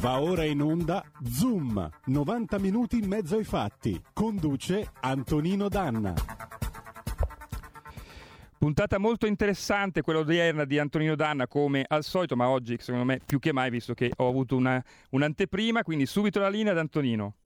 Va ora in onda Zoom, 90 minuti in mezzo ai fatti. Conduce Antonino Danna. Puntata molto interessante quella odierna di Antonino Danna come al solito, ma oggi secondo me più che mai visto che ho avuto una, un'anteprima, quindi subito la linea ad Antonino.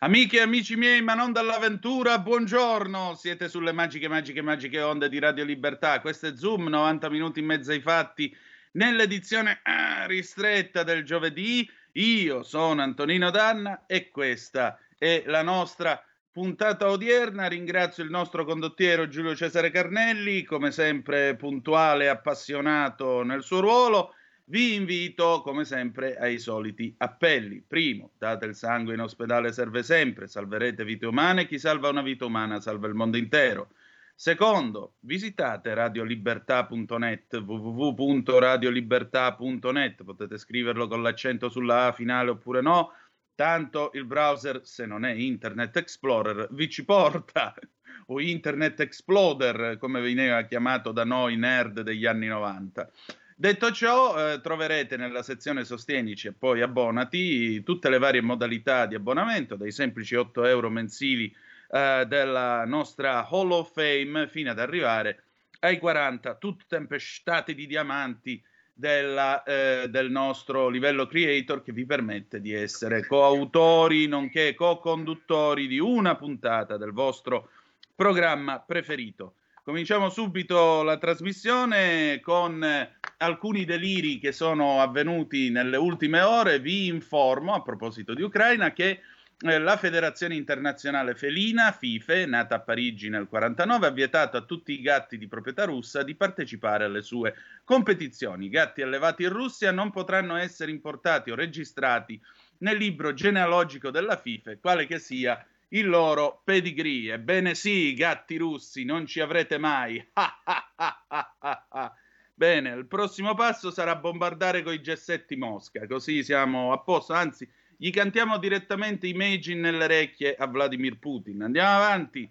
Amiche e amici miei, ma non dall'avventura, buongiorno! Siete sulle magiche, magiche, magiche onde di Radio Libertà. Questo è Zoom, 90 minuti in mezzo ai fatti, nell'edizione ah, ristretta del giovedì. Io sono Antonino Danna e questa è la nostra puntata odierna. Ringrazio il nostro condottiero Giulio Cesare Carnelli, come sempre puntuale e appassionato nel suo ruolo vi invito, come sempre, ai soliti appelli. Primo, date il sangue in ospedale serve sempre, salverete vite umane, chi salva una vita umana salva il mondo intero. Secondo, visitate radiolibertà.net, www.radiolibertà.net, potete scriverlo con l'accento sulla A finale oppure no, tanto il browser, se non è Internet Explorer, vi ci porta, o Internet Exploder, come veniva chiamato da noi nerd degli anni 90. Detto ciò, eh, troverete nella sezione Sostienici e poi abbonati tutte le varie modalità di abbonamento, dai semplici 8 euro mensili eh, della nostra Hall of Fame fino ad arrivare ai 40 tutti tempestati di diamanti della, eh, del nostro livello creator che vi permette di essere coautori nonché co-conduttori di una puntata del vostro programma preferito. Cominciamo subito la trasmissione con alcuni deliri che sono avvenuti nelle ultime ore. Vi informo, a proposito di Ucraina, che eh, la Federazione Internazionale Felina, FIFE, nata a Parigi nel 1949, ha vietato a tutti i gatti di proprietà russa di partecipare alle sue competizioni. I gatti allevati in Russia non potranno essere importati o registrati nel libro genealogico della FIFE, quale che sia il loro pedigree. Ebbene sì, gatti russi, non ci avrete mai. Bene, il prossimo passo sarà bombardare coi gessetti Mosca, così siamo a posto, anzi gli cantiamo direttamente Imagine nelle orecchie a Vladimir Putin. Andiamo avanti,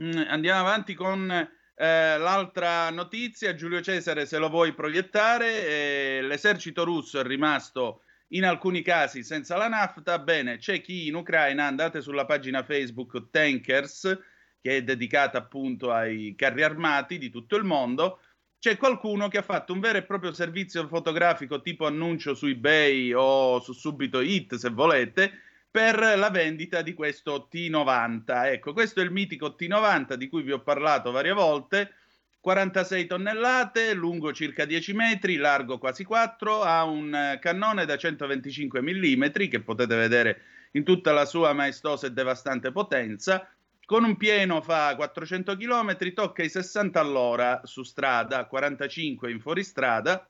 mm, andiamo avanti con eh, l'altra notizia, Giulio Cesare se lo vuoi proiettare, eh, l'esercito russo è rimasto in alcuni casi senza la nafta. Bene, c'è chi in Ucraina, andate sulla pagina Facebook Tankers, che è dedicata appunto ai carri armati di tutto il mondo. C'è qualcuno che ha fatto un vero e proprio servizio fotografico tipo annuncio su eBay o su Subito Hit, se volete, per la vendita di questo T90. Ecco, questo è il mitico T90 di cui vi ho parlato varie volte 46 tonnellate, lungo circa 10 metri, largo quasi 4, ha un cannone da 125 mm che potete vedere in tutta la sua maestosa e devastante potenza. Con un pieno fa 400 km, tocca i 60 all'ora su strada, 45 in fuoristrada.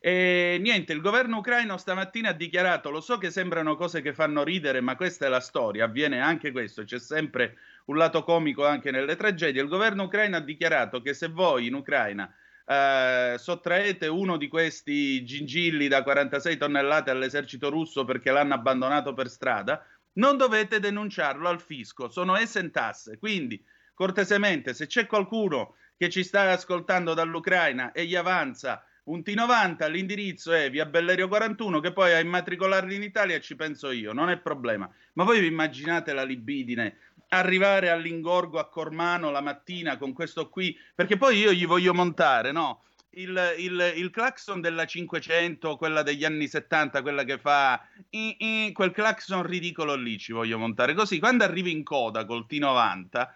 E niente, il governo ucraino stamattina ha dichiarato: Lo so che sembrano cose che fanno ridere, ma questa è la storia. Avviene anche questo. C'è sempre un lato comico anche nelle tragedie. Il governo ucraino ha dichiarato che se voi in Ucraina eh, sottraete uno di questi gingilli da 46 tonnellate all'esercito russo perché l'hanno abbandonato per strada, non dovete denunciarlo al fisco, sono esentasse. Quindi, cortesemente, se c'è qualcuno che ci sta ascoltando dall'Ucraina e gli avanza un T90, l'indirizzo è via Bellerio 41, che poi a immatricolarli in Italia ci penso io, non è problema. Ma voi vi immaginate la libidine arrivare all'ingorgo a Cormano la mattina con questo qui, perché poi io gli voglio montare, no? Il, il, il, clacson della 500, quella degli anni 70, quella che fa i, i, quel clacson ridicolo lì ci voglio montare. Così quando arrivi in coda col T90,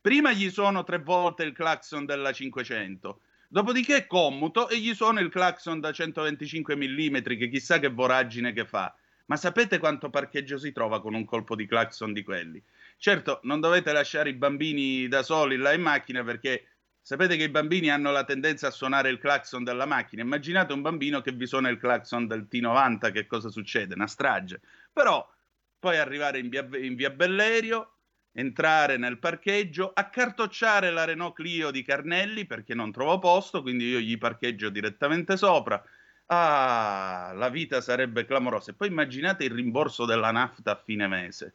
prima gli suono tre volte il clacson della 500, dopodiché commuto e gli suono il clacson da 125 mm, che chissà che voragine che fa. Ma sapete quanto parcheggio si trova con un colpo di clacson di quelli? Certo, non dovete lasciare i bambini da soli là in macchina perché sapete che i bambini hanno la tendenza a suonare il clacson della macchina. Immaginate un bambino che vi suona il clacson del T90, che cosa succede? Una strage. Però poi arrivare in via, in via Bellerio, entrare nel parcheggio, accartocciare la Renault Clio di Carnelli perché non trovo posto, quindi io gli parcheggio direttamente sopra. Ah, la vita sarebbe clamorosa. E poi immaginate il rimborso della nafta a fine mese.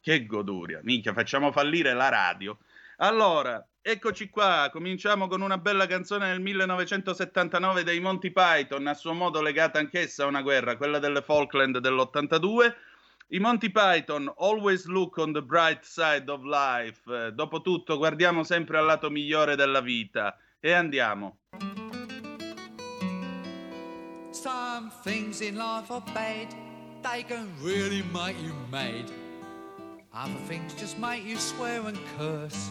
Che goduria, minchia, facciamo fallire la radio. Allora, Eccoci qua, cominciamo con una bella canzone del 1979 dei Monty Python, a suo modo legata anch'essa a una guerra, quella delle Falkland dell'82. I Monty Python, Always Look on the Bright Side of Life. Dopotutto, guardiamo sempre al lato migliore della vita. E andiamo. Some things in life are bad, they can really make you mad. Other things just make you swear and curse.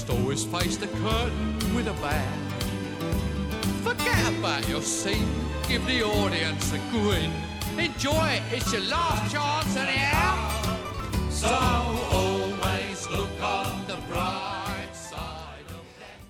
must always face the curtain with a bow. Forget about your scene, give the audience a grin. Enjoy it, it's your last chance anyhow. So always look on the bright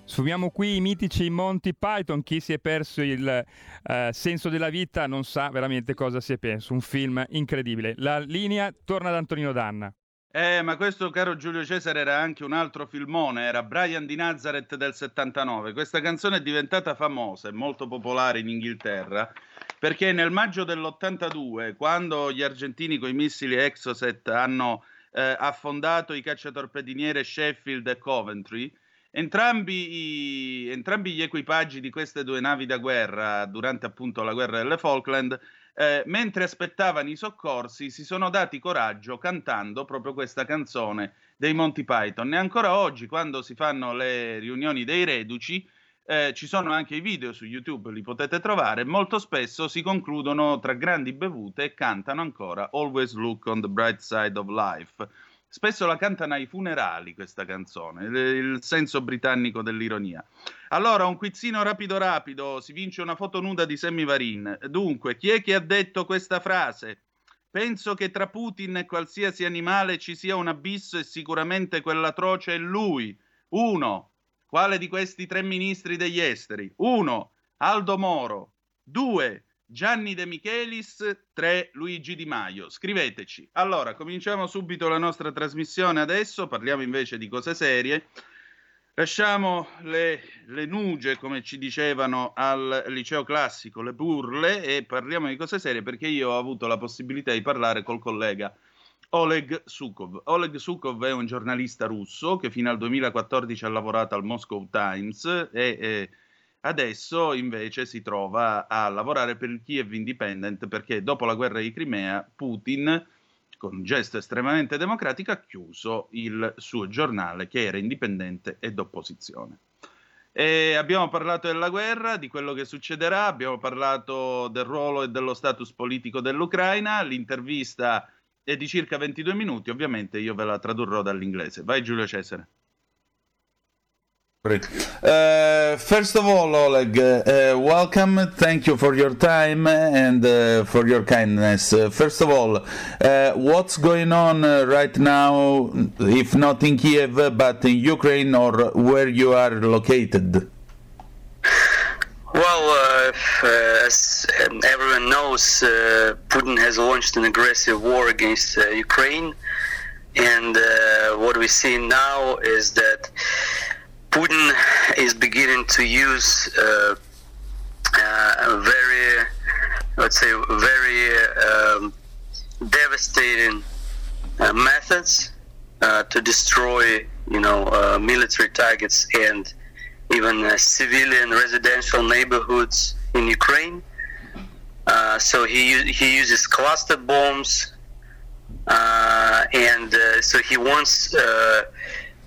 Subiamo qui i mitici Monty Python. Chi si è perso il uh, senso della vita non sa veramente cosa si è perso. Un film incredibile. La linea torna ad Antonino Danna. Eh, ma questo, caro Giulio Cesare, era anche un altro filmone, era Brian di Nazareth del 79. Questa canzone è diventata famosa e molto popolare in Inghilterra perché nel maggio dell'82, quando gli argentini con i missili Exocet hanno eh, affondato i cacciatorpediniere Sheffield e Coventry, entrambi, i, entrambi gli equipaggi di queste due navi da guerra durante appunto la guerra delle Falkland eh, mentre aspettavano i soccorsi, si sono dati coraggio cantando proprio questa canzone dei Monty Python. E ancora oggi, quando si fanno le riunioni dei reduci, eh, ci sono anche i video su YouTube, li potete trovare. Molto spesso si concludono tra grandi bevute e cantano ancora Always Look on the Bright Side of Life. Spesso la cantano ai funerali questa canzone, il senso britannico dell'ironia. Allora, un quizzino rapido rapido, si vince una foto nuda di Sammy Varin. Dunque, chi è che ha detto questa frase? Penso che tra Putin e qualsiasi animale ci sia un abisso e sicuramente quell'atroce è lui. Uno. Quale di questi tre ministri degli esteri? Uno. Aldo Moro. Due. Gianni De Michelis, 3 Luigi Di Maio. Scriveteci. Allora, cominciamo subito la nostra trasmissione adesso, parliamo invece di cose serie. Lasciamo le, le nuge, come ci dicevano al liceo classico, le burle, e parliamo di cose serie perché io ho avuto la possibilità di parlare col collega Oleg Sukov. Oleg Sukov è un giornalista russo che fino al 2014 ha lavorato al Moscow Times e... e Adesso invece si trova a lavorare per il Kiev Independent perché dopo la guerra di Crimea Putin, con un gesto estremamente democratico, ha chiuso il suo giornale che era indipendente ed opposizione. E abbiamo parlato della guerra, di quello che succederà, abbiamo parlato del ruolo e dello status politico dell'Ucraina, l'intervista è di circa 22 minuti, ovviamente io ve la tradurrò dall'inglese. Vai Giulio Cesare. Great. Uh, first of all, Oleg, uh, welcome. Thank you for your time and uh, for your kindness. Uh, first of all, uh, what's going on uh, right now, if not in Kiev, but in Ukraine or where you are located? Well, as everyone knows, Putin has launched an aggressive war against Ukraine. And what we see now is that Putin is beginning to use uh, uh, very, let's say, very um, devastating uh, methods uh, to destroy, you know, uh, military targets and even uh, civilian residential neighborhoods in Ukraine. so he he uses cluster bombs and so he wants.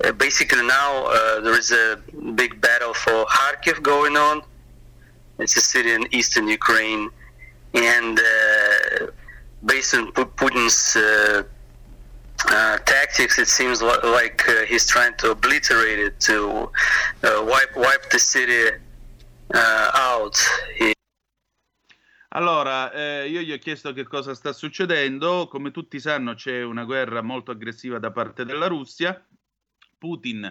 Uh, basically, now uh, there is a big battle for Kharkiv going on. It's a city in eastern Ukraine, and uh, based on Putin's uh, tactics, it seems like he's trying to obliterate it, to wipe wipe the city out. He Allora, eh, io gli ho chiesto che cosa sta succedendo. Come tutti sanno, c'è una guerra molto aggressiva da parte della Russia. Putin,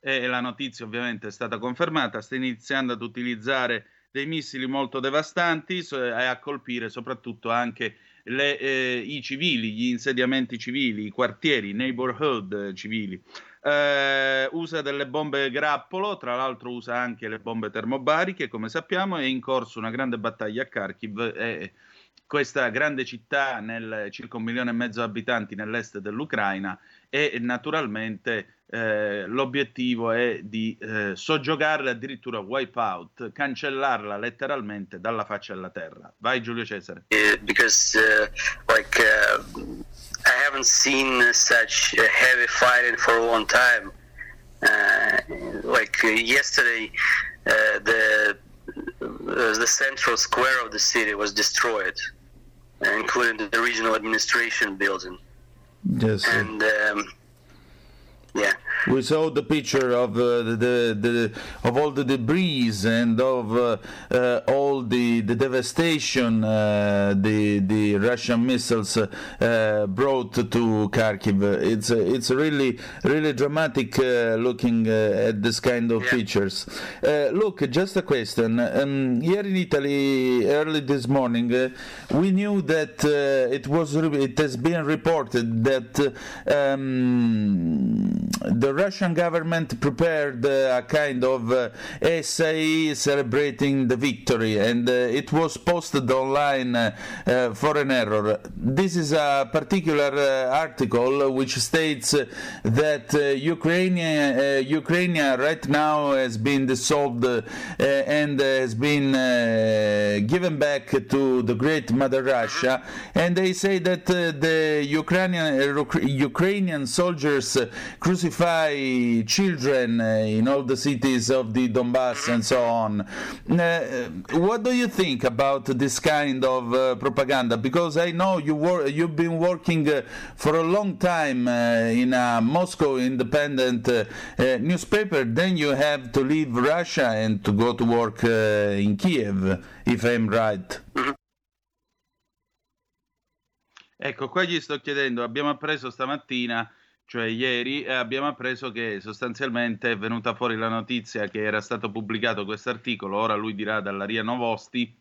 e eh, la notizia ovviamente è stata confermata, sta iniziando ad utilizzare dei missili molto devastanti e a colpire soprattutto anche le, eh, i civili, gli insediamenti civili, i quartieri, i neighborhood civili eh, usa delle bombe grappolo, tra l'altro usa anche le bombe termobariche, come sappiamo, è in corso una grande battaglia a Kharkiv. E questa grande città, nel circa un milione e mezzo di abitanti nell'est dell'Ucraina, e naturalmente eh, l'obiettivo è di eh, soggiogarla addirittura wipe out, cancellarla letteralmente dalla faccia della terra. Vai Giulio Cesare. Yeah, because, uh, like, uh... I haven't seen such heavy fighting for a long time. Uh, like uh, yesterday, uh, the uh, the central square of the city was destroyed, including the regional administration building. Yes. And um, yeah. We saw the picture of uh, the, the, of all the debris and of uh, uh, all the the devastation uh, the the Russian missiles uh, brought to Kharkiv. It's it's really really dramatic uh, looking at this kind of yeah. pictures. look, just a question. Um, here in Italy, early this morning, we knew that it was it has been reported that. Um, the Russian government prepared a kind of uh, essay celebrating the victory, and uh, it was posted online uh, uh for an error. This is a particular uh, article which states uh, that Ukraine, Ukraine right now has been dissolved and has been given back to the great Mother Russia, and they say that the Ukrainian Ukrainian soldiers crucify children uh, in all the cities of the Donbass and so on. Uh, what do you think about this kind of propaganda? Because I know you wor- you've been working for a long time in a Moscow independent newspaper. Then you have to leave Russia and to go to work in Kiev, if I'm right. Mm-hmm. Ecco, qua gli sto chiedendo, abbiamo appreso stamattina cioè ieri abbiamo appreso che sostanzialmente è venuta fuori la notizia che era stato pubblicato questo articolo, ora lui dirà dalla RIA Novosti,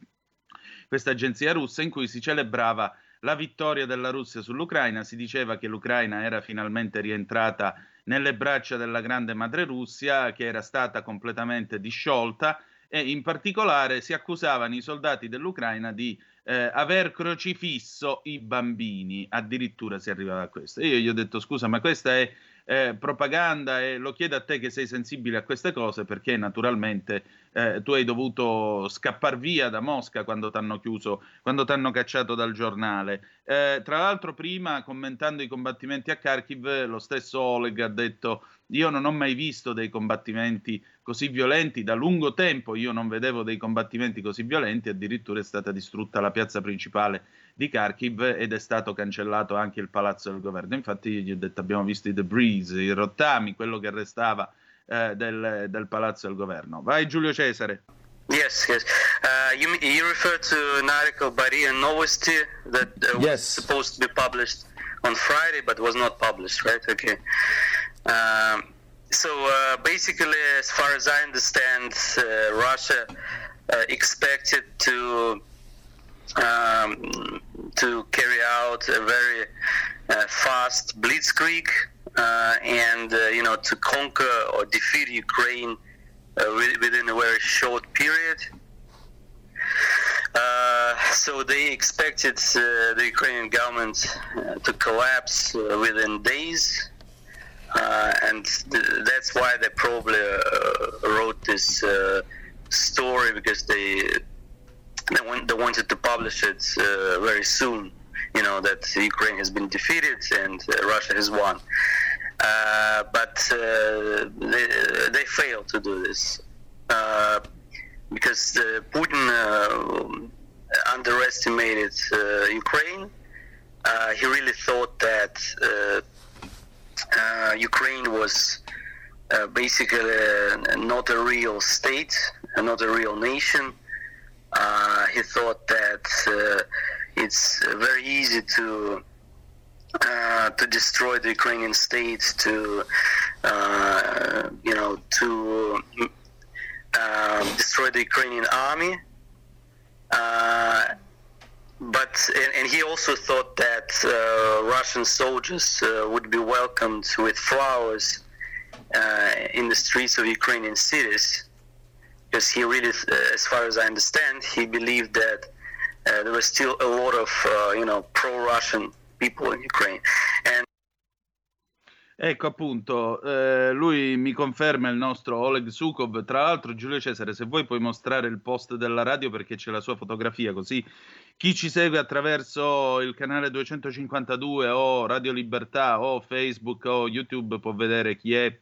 questa agenzia russa in cui si celebrava la vittoria della Russia sull'Ucraina, si diceva che l'Ucraina era finalmente rientrata nelle braccia della grande madre Russia, che era stata completamente disciolta e in particolare si accusavano i soldati dell'Ucraina di eh, aver crocifisso i bambini, addirittura si arrivava a questo. Io gli ho detto scusa, ma questa è eh, propaganda e lo chiedo a te che sei sensibile a queste cose perché naturalmente eh, tu hai dovuto scappare via da Mosca quando ti hanno chiuso, quando ti hanno cacciato dal giornale. Eh, tra l'altro prima commentando i combattimenti a Kharkiv lo stesso Oleg ha detto io non ho mai visto dei combattimenti così violenti, da lungo tempo io non vedevo dei combattimenti così violenti, addirittura è stata distrutta la piazza principale di Kharkiv ed è stato cancellato anche il palazzo del governo. Infatti io gli ho detto abbiamo visto i debris, i rottami, quello che restava eh, del, del, palazzo del governo. Vai Giulio Cesare. Yes, yes. Uh, you, you refer to an article by RIA Novosti that uh, was yes. supposed to be published on Friday but was not published, right? Okay. Um, so uh, basically, as far as I understand, uh, Russia uh, expected to um, to carry out a very uh, fast blitzkrieg uh, and uh, you know to conquer or defeat Ukraine within a very short period. so they expected the Ukrainian government to collapse within days uh, and th- that's why they probably uh, wrote this uh, story because they they, want, they, wanted to publish it uh, very soon you know that Ukraine has been defeated and uh, Russia has won. Uh, but uh, they, they failed to do this uh, because Putin underestimated Ukraine. he really thought that Ukraine was basically not a real state, not a real nation. Uh, he thought that uh, it's very easy to uh, to destroy the Ukrainian state, to uh, you know, to uh, destroy the Ukrainian army. Uh, but and, and, he also thought that uh, Russian soldiers uh, would be welcomed with flowers in the streets of Ukrainian cities, because he really, as far as I understand, he believed that there was still a lot of you know pro-Russian people in Ukraine. And Ecco appunto, eh, lui mi conferma il nostro Oleg Sukov. Tra l'altro, Giulio Cesare, se vuoi puoi mostrare il post della radio perché c'è la sua fotografia, così chi ci segue attraverso il canale 252 o Radio Libertà o Facebook o YouTube può vedere chi è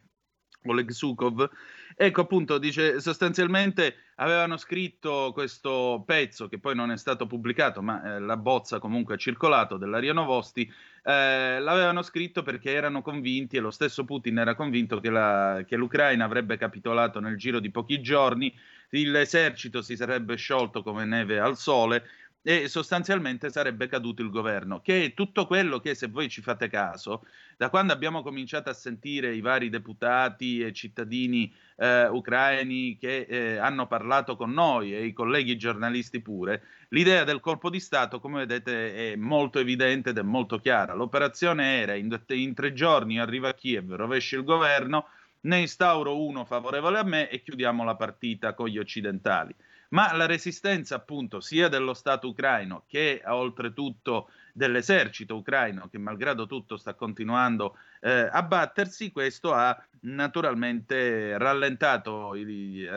Oleg Sukov. Ecco appunto, dice sostanzialmente avevano scritto questo pezzo che poi non è stato pubblicato, ma eh, la bozza comunque ha circolato dell'Aria Novosti. Eh, l'avevano scritto perché erano convinti, e lo stesso Putin era convinto che, la, che l'Ucraina avrebbe capitolato nel giro di pochi giorni, l'esercito si sarebbe sciolto come neve al sole e sostanzialmente sarebbe caduto il governo, che è tutto quello che, se voi ci fate caso, da quando abbiamo cominciato a sentire i vari deputati e cittadini eh, ucraini che eh, hanno parlato con noi e i colleghi giornalisti pure, l'idea del colpo di Stato, come vedete, è molto evidente ed è molto chiara. L'operazione era in, in tre giorni arriva Kiev, rovescia il governo, ne instauro uno favorevole a me e chiudiamo la partita con gli occidentali ma la resistenza appunto sia dello Stato ucraino che oltretutto dell'esercito ucraino che malgrado tutto sta continuando eh, a battersi, questo ha naturalmente rallentato,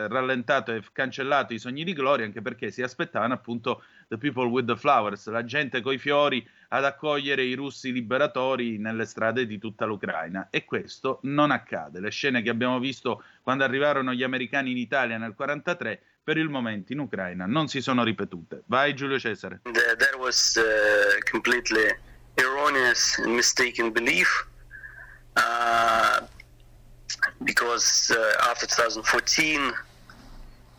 rallentato e cancellato i sogni di gloria anche perché si aspettavano appunto the people with the flowers, la gente coi fiori ad accogliere i russi liberatori nelle strade di tutta l'Ucraina e questo non accade. Le scene che abbiamo visto quando arrivarono gli americani in Italia nel 1943 per il momento in Ucraina non si sono ripetute. Vai Giulio Cesare. That was uh, completely erroneous and mistaken belief uh, because uh, after 2014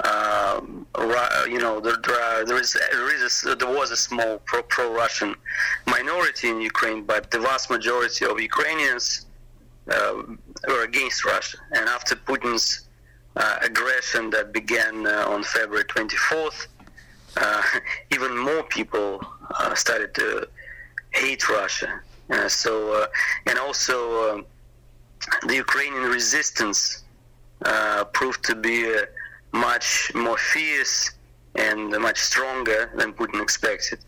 um, you know, there, there, is, there, is a, there was a small pro, pro-Russian minority in Ukraine, but the vast majority of Ukrainians uh, were against Russia. And after Putin's uh, aggression that began uh, on February 24th, uh, even more people uh, started to hate Russia. Uh, so, and also the Ukrainian resistance proved to be much more fierce and much stronger than Putin expected.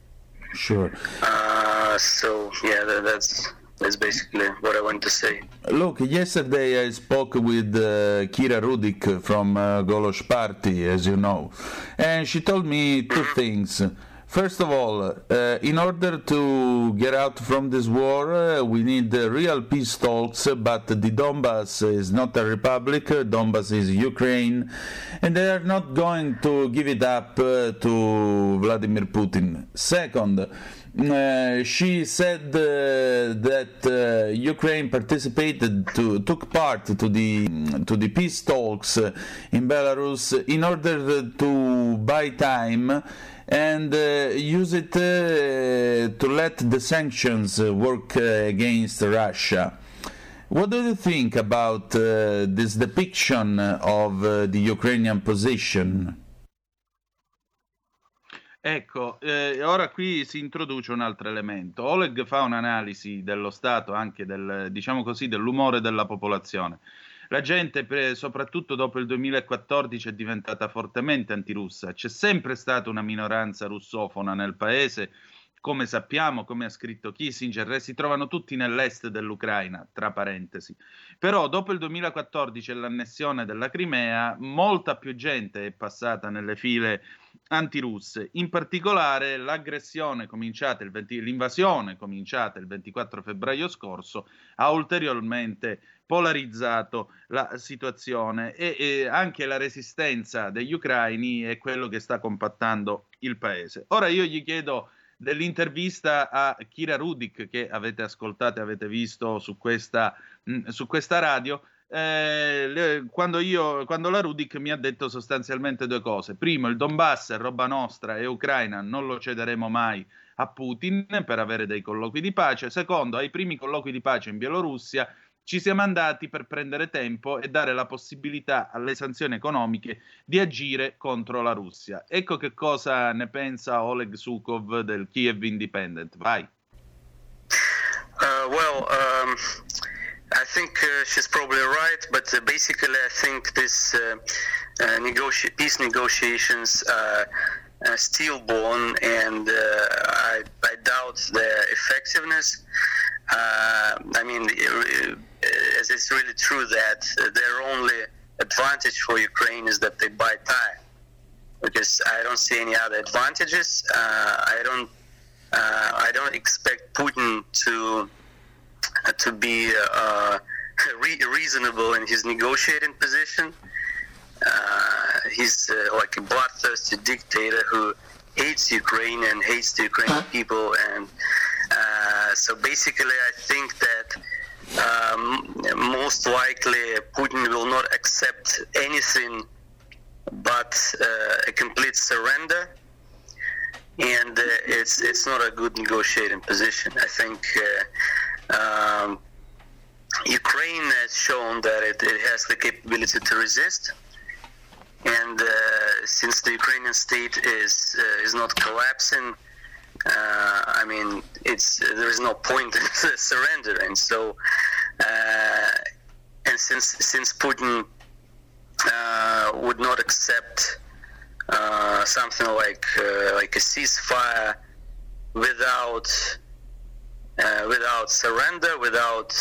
Sure. so, yeah, that, that's that's basically what I want to say. Look, yesterday I spoke with uh, Kira Rudik from uh, Golosh Party, as you know, and she told me 2 mm-hmm. things. First of all, uh, in order to get out from this war, uh, we need uh, real peace talks, but the Donbass is not a republic, Donbass is Ukraine, and they are not going to give it up uh, to Vladimir Putin. Second, she said uh, that uh, Ukraine participated to took part to the to the peace talks in Belarus in order to buy time and uh, use it uh, to let the sanctions work against Russia. What do you think about this depiction of the Ukrainian position? Ecco, eh, ora qui si introduce un altro elemento. Oleg fa un'analisi dello stato, anche del, diciamo così, dell'umore della popolazione. La gente, soprattutto dopo il 2014, è diventata fortemente antirussa. C'è sempre stata una minoranza russofona nel paese, come sappiamo, come ha scritto Kissinger, si trovano tutti nell'est dell'Ucraina, tra parentesi. Però dopo il 2014 e l'annessione della Crimea, molta più gente è passata nelle file antirusse. In particolare l'aggressione cominciata il 20, l'invasione cominciata il 24 febbraio scorso ha ulteriormente polarizzato la situazione e, e, anche la resistenza degli ucraini è quello che sta compattando il paese. Ora io gli chiedo dell'intervista a Kira Rudik che avete ascoltato e avete visto su questa, mh, mm, su questa radio. Eh, quando, io, quando la Rudik mi ha detto sostanzialmente due cose. Primo, il Donbass è roba nostra e Ucraina non lo cederemo mai a Putin per avere dei colloqui di pace. Secondo, ai primi colloqui di pace in Bielorussia ci siamo andati per prendere tempo e dare la possibilità alle sanzioni economiche di agire contro la Russia. Ecco che cosa ne pensa Oleg Sukov del Kiev Independent. Vai. Uh, well, um, I think uh, she's probably right, but uh, basically, I think this uh, uh, negoti- peace negotiations are stillborn, and uh, I, I doubt their effectiveness. Uh, I mean, it's really true that their only advantage for Ukraine is that they buy time, because I don't see any other advantages. Uh, I don't. Uh, I don't expect Putin to uh, to be uh, re- reasonable in his negotiating position. Uh, he's like a bloodthirsty dictator who hates Ukraine and hates the Ukrainian people, and so basically, I think that um, most likely Putin will not accept anything but uh, a complete surrender, and uh, it's it's not a good negotiating position. I think uh, um, Ukraine has shown that it, it, has the capability to resist, and uh, since the Ukrainian state is uh, is not collapsing uh, I mean, it's there is no point in surrendering. So, and since since Putin uh, would not accept uh, something like uh, like a ceasefire without uh, without surrender, without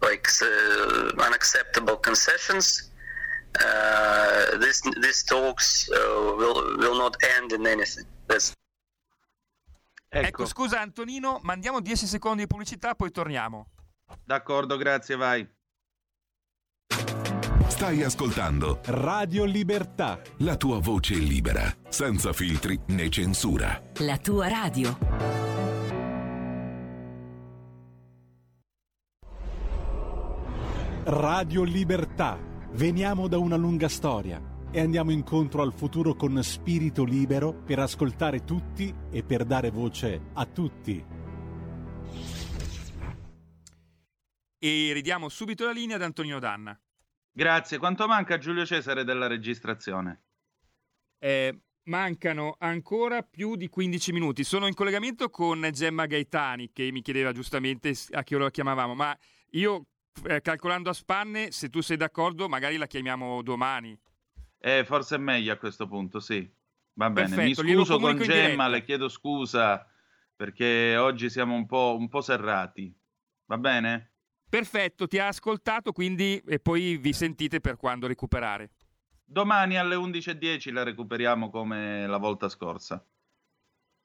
like unacceptable concessions. this this talks will will not end in anything. That's Ecco. ecco, scusa Antonino, mandiamo 10 secondi di pubblicità, poi torniamo. D'accordo, grazie, vai. Stai ascoltando Radio Libertà. La tua voce libera, senza filtri né censura. La tua radio. Radio Libertà. Veniamo da una lunga storia e andiamo incontro al futuro con spirito libero per ascoltare tutti e per dare voce a tutti. E ridiamo subito la linea ad Antonino Danna. Grazie. Quanto manca Giulio Cesare della registrazione? Eh, mancano ancora più di 15 minuti. Sono in collegamento con Gemma Gaetani che mi chiedeva giustamente a che ora la chiamavamo, ma io eh, calcolando a spanne, se tu sei d'accordo, magari la chiamiamo domani. Eh, forse è meglio a questo punto, sì. Va bene, Perfetto, mi scuso con Gemma, le chiedo scusa perché oggi siamo un po', un po' serrati. Va bene? Perfetto, ti ha ascoltato, quindi e poi vi sentite per quando recuperare. Domani alle 11.10 la recuperiamo come la volta scorsa.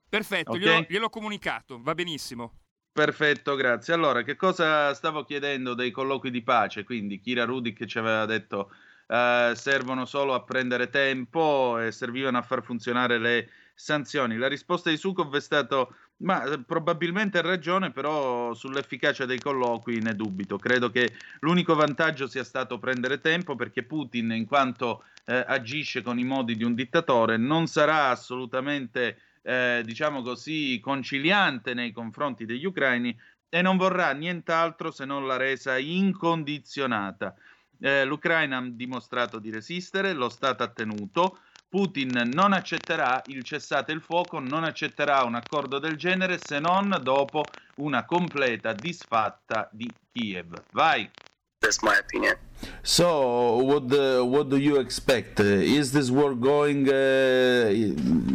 Perfetto, okay? glielo, gliel'ho comunicato, va benissimo. Perfetto, grazie. Allora, che cosa stavo chiedendo dei colloqui di pace? Quindi Kira Rudik ci aveva detto eh, servono solo a prendere tempo e servivano a far funzionare le sanzioni. La risposta di Sukov è stata ma eh, probabilmente ha ragione, però sull'efficacia dei colloqui ne dubito. Credo che l'unico vantaggio sia stato prendere tempo perché Putin, in quanto eh, agisce con i modi di un dittatore, non sarà assolutamente, eh, diciamo così, conciliante nei confronti degli ucraini e non vorrà nient'altro se non la resa incondizionata. Eh, L'Ucraina ha dimostrato di resistere, lo Stato ha tenuto. Putin non accetterà il cessate il fuoco, non accetterà un accordo del genere se non dopo una completa disfatta di Kiev. Vai. That's my opinion. So, what uh, what do you expect? Uh, is this war going? Uh,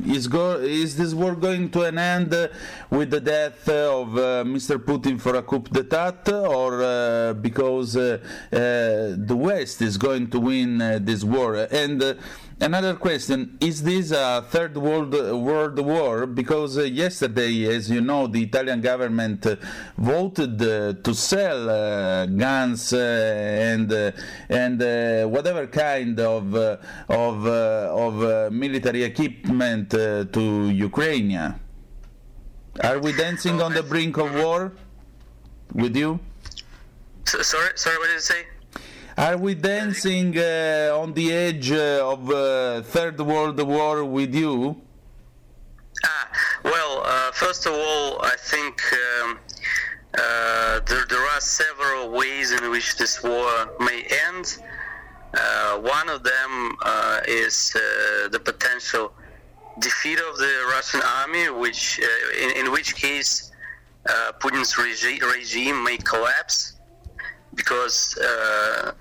is go is this war going to an end uh, with the death of uh, Mr. Putin for a coup d'état, or uh, because the West is going to win this war? And Another question: Is this a third world world war? Because uh, yesterday, as you know, the Italian government uh, voted uh, to sell uh, guns uh, and uh, and whatever kind of of of military equipment to Ukraine. Are we dancing on the brink of war with you? So, sorry, sorry, what did you say? Are we dancing uh, on the edge uh, of uh, Third World War with you? Ah, well, uh, first of all, I think um, uh, there, there, are several ways in which this war may end. Uh, one of them is the potential defeat of the Russian army, which, in, in, which case, Putin's regi- regime may collapse because uh,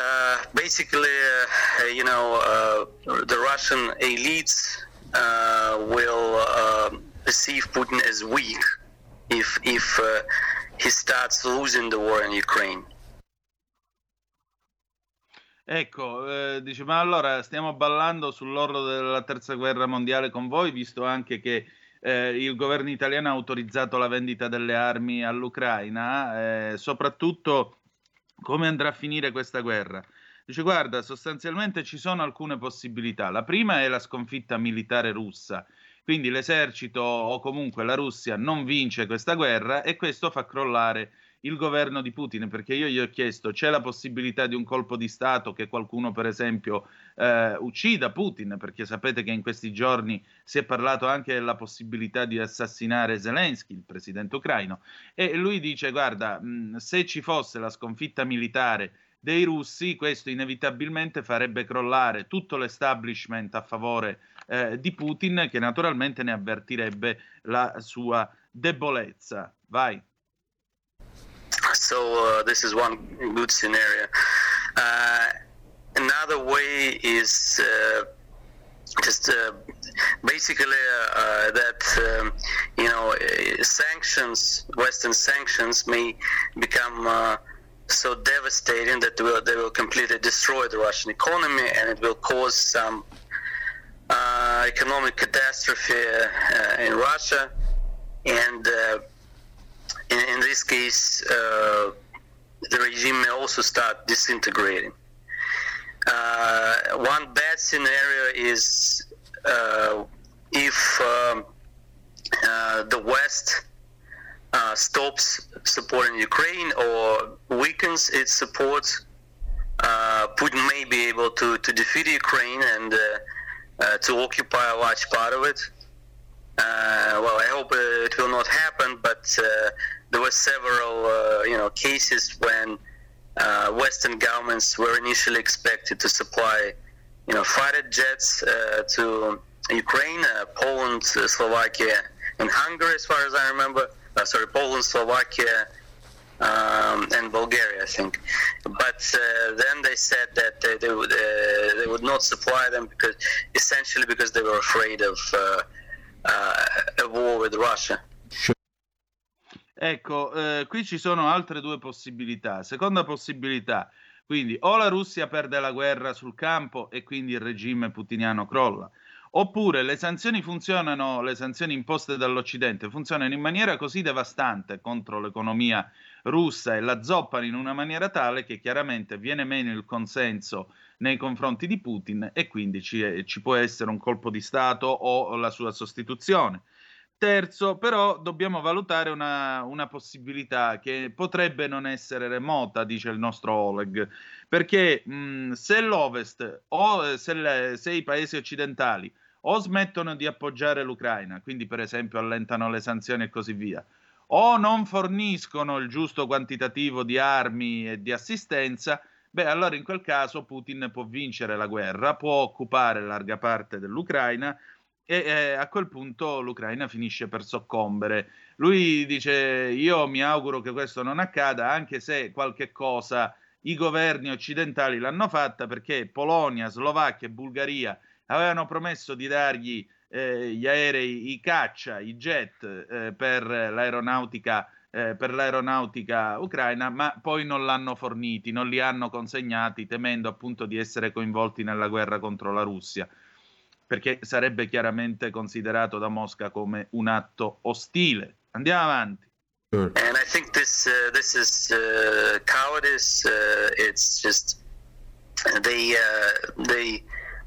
uh, basically, uh, you know, uh, the Russian elites uh, will uh, perceive Putin as weak if if he starts losing the war in Ukraine. Ecco, eh, dice, ma allora stiamo ballando sull'orlo della terza guerra mondiale con voi, visto anche che eh, il governo italiano ha autorizzato la vendita delle armi all'Ucraina, eh, soprattutto come andrà a finire questa guerra. Dice, guarda, sostanzialmente ci sono alcune possibilità. La prima è la sconfitta militare russa, quindi l'esercito o comunque la Russia non vince questa guerra e questo fa crollare il governo di Putin, perché io gli ho chiesto c'è la possibilità di un colpo di Stato che qualcuno per esempio eh, uccida Putin, perché sapete che in questi giorni si è parlato anche della possibilità di assassinare Zelensky, il presidente ucraino, e lui dice guarda, mh, se ci fosse la sconfitta militare dei russi, questo inevitabilmente farebbe crollare tutto l'establishment a favore eh, di Putin, che naturalmente ne avvertirebbe la sua debolezza. Vai. So uh, this is one good scenario. Uh, another way is uh, just uh, basically uh, uh, that um, you know sanctions, Western sanctions, may become so devastating that they will, they will completely destroy the Russian economy and it will cause some economic catastrophe in Russia and in, in this case, uh, the regime may also start disintegrating. Uh, one bad scenario is uh, if um, uh, the West uh, stops supporting Ukraine or weakens its support, uh, Putin may be able to, to defeat Ukraine and to occupy a large part of it. Uh, well, I hope uh, it will not happen, but uh, there were several, uh, you know, cases when uh, Western governments were initially expected to supply, you know, fighter jets uh, to Ukraine, Poland, Slovakia, and Hungary, as far as I remember. sorry, Poland, Slovakia, um, and Bulgaria, I think. But uh, then they said that they, they would uh, they would not supply them because essentially because they were afraid of uh, uh, a war with Russia. Ecco, eh, qui ci sono altre due possibilità. Seconda possibilità, quindi o la Russia perde la guerra sul campo e quindi il regime putiniano crolla, oppure le sanzioni funzionano, le sanzioni imposte dall'Occidente funzionano in maniera così devastante contro l'economia russa e la zoppano in una maniera tale che chiaramente viene meno il consenso nei confronti di Putin e quindi ci, ci può essere un colpo di Stato o la sua sostituzione. Terzo, però dobbiamo valutare una, una, possibilità che potrebbe non essere remota, dice il nostro Oleg, perché mh, se l'Ovest o se, le, se, i paesi occidentali o smettono di appoggiare l'Ucraina, quindi per esempio allentano le sanzioni e così via, o non forniscono il giusto quantitativo di armi e di assistenza, beh, allora in quel caso Putin può vincere la guerra, può occupare larga parte dell'Ucraina e eh, a quel punto l'Ucraina finisce per soccombere. Lui dice: Io mi auguro che questo non accada, anche se qualche cosa i governi occidentali l'hanno fatta perché Polonia, Slovacchia e Bulgaria avevano promesso di dargli eh, gli aerei, i caccia, i jet eh, per l'aeronautica eh, per l'aeronautica ucraina, ma poi non l'hanno forniti, non li hanno consegnati, temendo appunto di essere coinvolti nella guerra contro la Russia, perché sarebbe chiaramente considerato da Mosca come un atto ostile. Andiamo avanti. And I think this uh, this is uh, cowardice. Uh, it's just they uh, they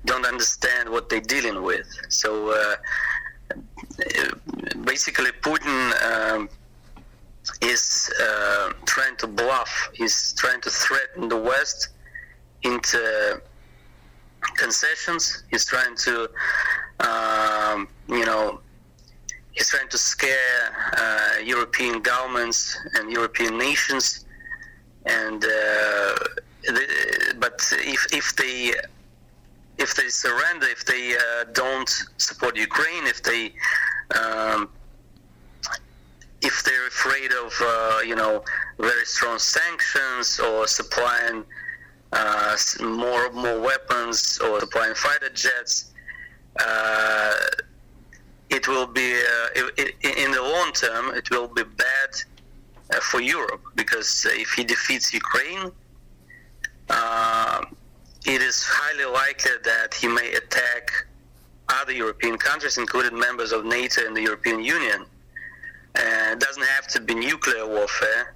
don't understand what they're dealing with. So uh, basically, Putin um, is uh, trying to bluff. He's trying to threaten the West into concessions. He's trying to, um, you know, he's trying to scare uh, European governments and European nations. And uh, but if if they if they surrender, if they uh, don't support Ukraine, if they um, if they're afraid of uh, you know very strong sanctions or supplying uh, more more weapons or supplying fighter jets, uh, it will be uh, it, it, in the long term it will be bad uh, for Europe because if he defeats Ukraine, it is highly likely that he may attack other European countries, including members of NATO and the European Union uh, it doesn't have to be nuclear warfare.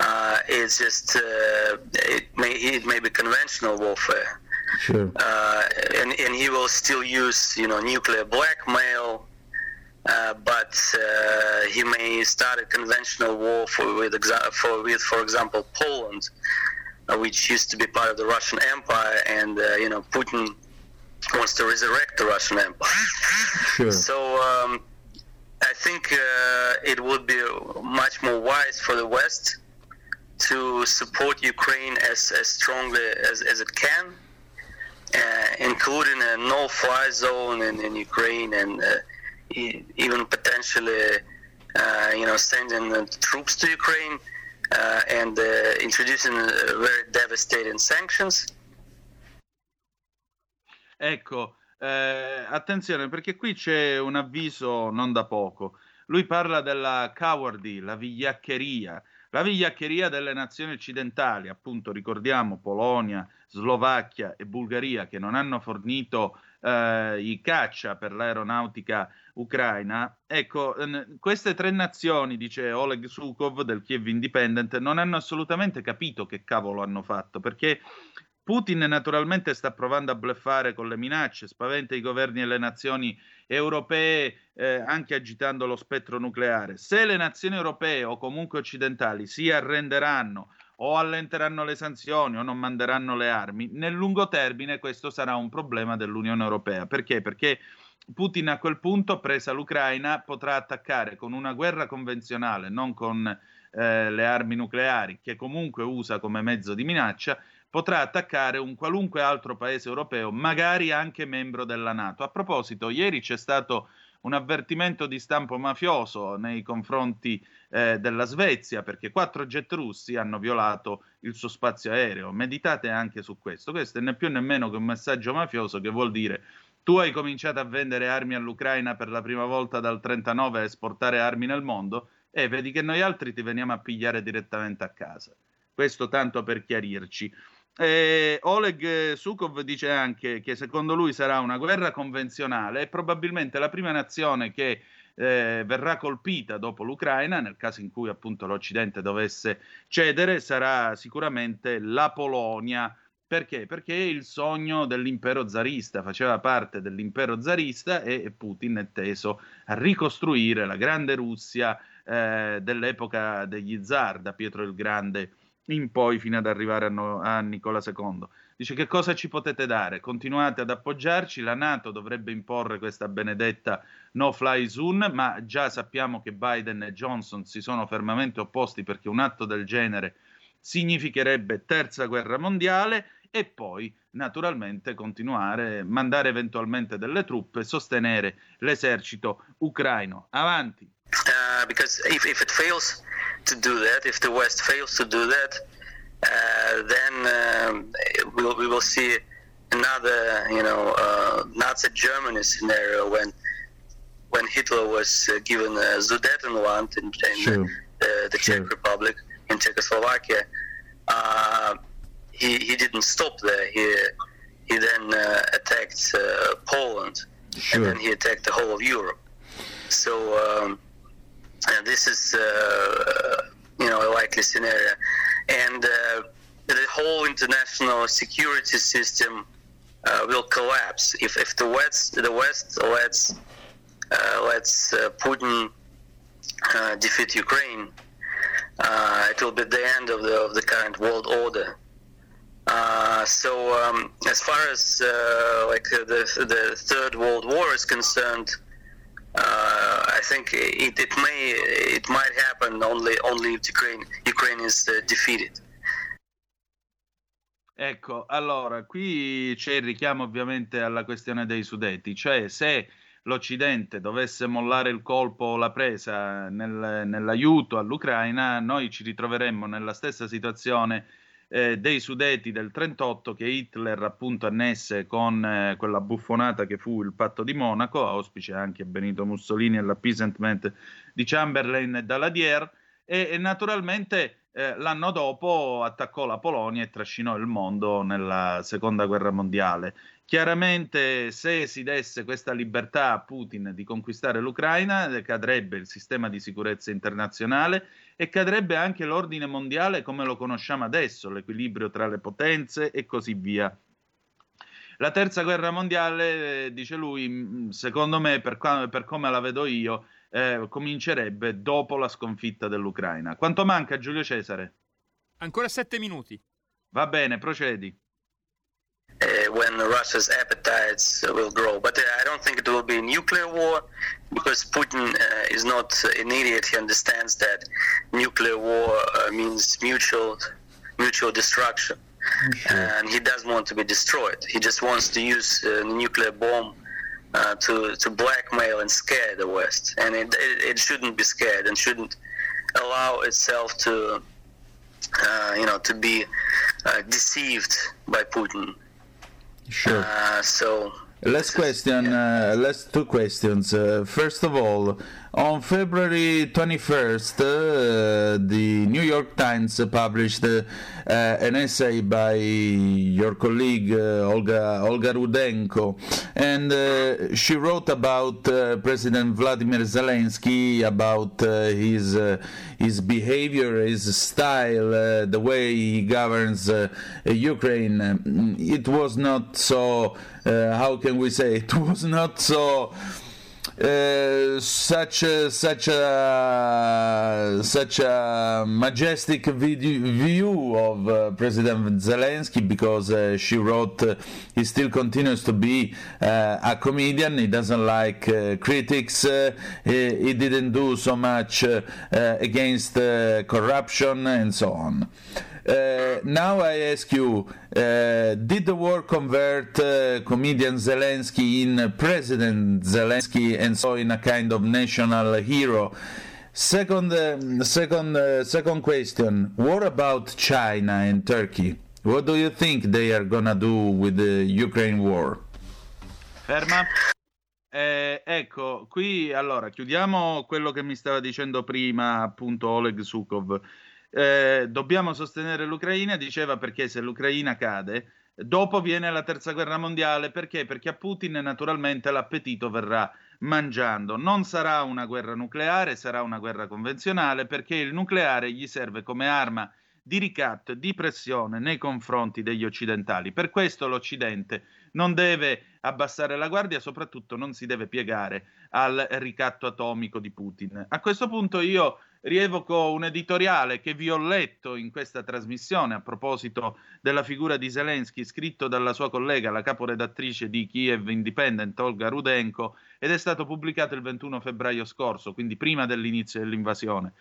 Uh, it's just uh, it may it may be conventional warfare. Sure. Uh, and and he will still use you know nuclear blackmail. Uh, but uh, he may start a conventional war for with exa- for with for example Poland, which used to be part of the Russian Empire, and you know Putin wants to resurrect the Russian Empire. Sure. So. Um, I think uh, it would be much more wise for the West to support Ukraine as, as strongly as, as it can, uh, including a no-fly zone in, in Ukraine and uh, even potentially, uh, you know, sending troops to Ukraine uh, and uh, introducing very devastating sanctions. Ecco, Eh, attenzione perché qui c'è un avviso non da poco. Lui parla della cowardly, la vigliaccheria, la vigliaccheria delle nazioni occidentali, appunto ricordiamo Polonia, Slovacchia e Bulgaria che non hanno fornito eh, i caccia per l'aeronautica ucraina. Ecco, queste tre nazioni, dice Oleg Sukov del Kiev Independent, non hanno assolutamente capito che cavolo hanno fatto perché Putin naturalmente sta provando a bleffare con le minacce, spaventa i governi e le nazioni europee eh, anche agitando lo spettro nucleare. Se le nazioni europee o comunque occidentali si arrenderanno o allenteranno le sanzioni o non manderanno le armi, nel lungo termine questo sarà un problema dell'Unione Europea. Perché? Perché Putin a quel punto, presa l'Ucraina, potrà attaccare con una guerra convenzionale, non con eh, le armi nucleari, che comunque usa come mezzo di minaccia, potrà attaccare un qualunque altro paese europeo, magari anche membro della Nato. A proposito, ieri c'è stato un avvertimento di stampo mafioso nei confronti eh, della Svezia perché quattro jet russi hanno violato il suo spazio aereo. Meditate anche su questo. Questo è né più né meno che un messaggio mafioso che vuol dire tu hai cominciato a vendere armi all'Ucraina per la prima volta dal 39 a esportare armi nel mondo e vedi che noi altri ti veniamo a pigliare direttamente a casa. Questo tanto per chiarirci. Eh, Oleg Sukov dice anche che secondo lui sarà una guerra convenzionale e probabilmente la prima nazione che eh, verrà colpita dopo l'Ucraina, nel caso in cui appunto l'Occidente dovesse cedere, sarà sicuramente la Polonia. Perché? Perché il sogno dell'impero zarista faceva parte dell'impero zarista e Putin è teso a ricostruire la grande Russia eh, dell'epoca degli zar, da Pietro il Grande in poi fino ad arrivare a, no, a, Nicola II. Dice che cosa ci potete dare? Continuate ad appoggiarci, la Nato dovrebbe imporre questa benedetta no fly zone, ma già sappiamo che Biden e Johnson si sono fermamente opposti perché un atto del genere significherebbe terza guerra mondiale e poi naturalmente continuare, mandare eventualmente delle truppe, sostenere l'esercito ucraino. Avanti. Uh, because if, if it fails to do that, if the West fails to do that, uh, then um, we'll, we will see another, you know, uh, Nazi Germany scenario when when Hitler was uh, given the Sudetenland in, in Sure. the, the Sure. Czech Republic in Czechoslovakia. Uh, he, he didn't stop there. He he then uh, attacked uh, Poland, and then he attacked the whole of Europe. So um, and this is uh, you know a likely scenario, and uh, the whole international security system uh, will collapse if, if the West the West lets uh, lets uh, Putin uh, defeat Ukraine. Uh, it will be the end of the of the current world order. Uh, so um, as far as uh, like uh, the the third world war is concerned, uh, I think it, it may it might happen only only if Ukraine Ukraine is uh, defeated. Ecco, allora, qui c'è il richiamo ovviamente alla questione dei Sudeti, cioè se l'Occidente dovesse mollare il colpo o la presa nel- nell'aiuto all'Ucraina, noi ci ritroveremmo nella stessa situazione eh, dei Sudeti del 38 che Hitler appunto annesse con eh, quella buffonata che fu il patto di Monaco, auspice anche Benito Mussolini e l'appeasement di Chamberlain e Daladier, e, e naturalmente eh, l'anno dopo attaccò la Polonia e trascinò il mondo nella seconda guerra mondiale. Chiaramente, se si desse questa libertà a Putin di conquistare l'Ucraina, cadrebbe il sistema di sicurezza internazionale e cadrebbe anche l'ordine mondiale come lo conosciamo adesso, l'equilibrio tra le potenze e così via. La terza guerra mondiale, eh, dice lui, mh, secondo me, per, per come la vedo io, eh, comincerebbe dopo la sconfitta dell'Ucraina. Quanto manca Giulio Cesare? Ancora sette minuti. Va bene, procedi. Uh, when Russia's appetites will grow. But uh, I don't think it will be a nuclear war because Putin uh, is not an idiot. He understands that nuclear war uh, means mutual mutual destruction, and he doesn't want to be destroyed. He just wants to use uh, nuclear bomb. Uh, to to blackmail and scare the West, and it, it it shouldn't be scared and shouldn't allow itself to uh, you know to be uh, deceived by Putin. Sure. Uh, so Last question, uh, last two questions. Uh, first of all, on February 21st, uh, the New York Times published uh, an essay by your colleague uh, Olga, Olga Rudenko, and uh, she wrote about uh, President Vladimir Zelensky, about his, his behavior, his style, the way he governs Ukraine. It was not so, how can we say, it was not so uh, such a, such a such a majestic view of uh, President Zelensky because uh, she wrote uh, he still continues to be uh, a comedian. He doesn't like critics. He, he didn't do so much against corruption and so on. Uh, now I ask you, uh, did the war convert uh, comedian Zelensky in President Zelensky and so in a kind of national hero? Second, um, second, uh, second question: What about China and Turkey? What do you think they are gonna do with the Ukraine war? Ferma. Eh, ecco, qui allora chiudiamo quello che mi stava dicendo prima, appunto Oleg Sukov. Eh, dobbiamo sostenere l'Ucraina, diceva perché se l'Ucraina cade, dopo viene la terza guerra mondiale, perché? Perché a Putin naturalmente l'appetito verrà mangiando. Non sarà una guerra nucleare, sarà una guerra convenzionale, perché il nucleare gli serve come arma di ricatto e di pressione nei confronti degli occidentali. Per questo l'Occidente non deve abbassare la guardia, soprattutto non si deve piegare al ricatto atomico di Putin. A questo punto io rievoco un editoriale che vi ho letto in questa trasmissione a proposito della figura di Zelensky, scritto dalla sua collega, la caporedattrice di Kiev Independent, Olga Rudenko, ed è stato pubblicato il 21 febbraio scorso, quindi prima dell'inizio dell'invasione.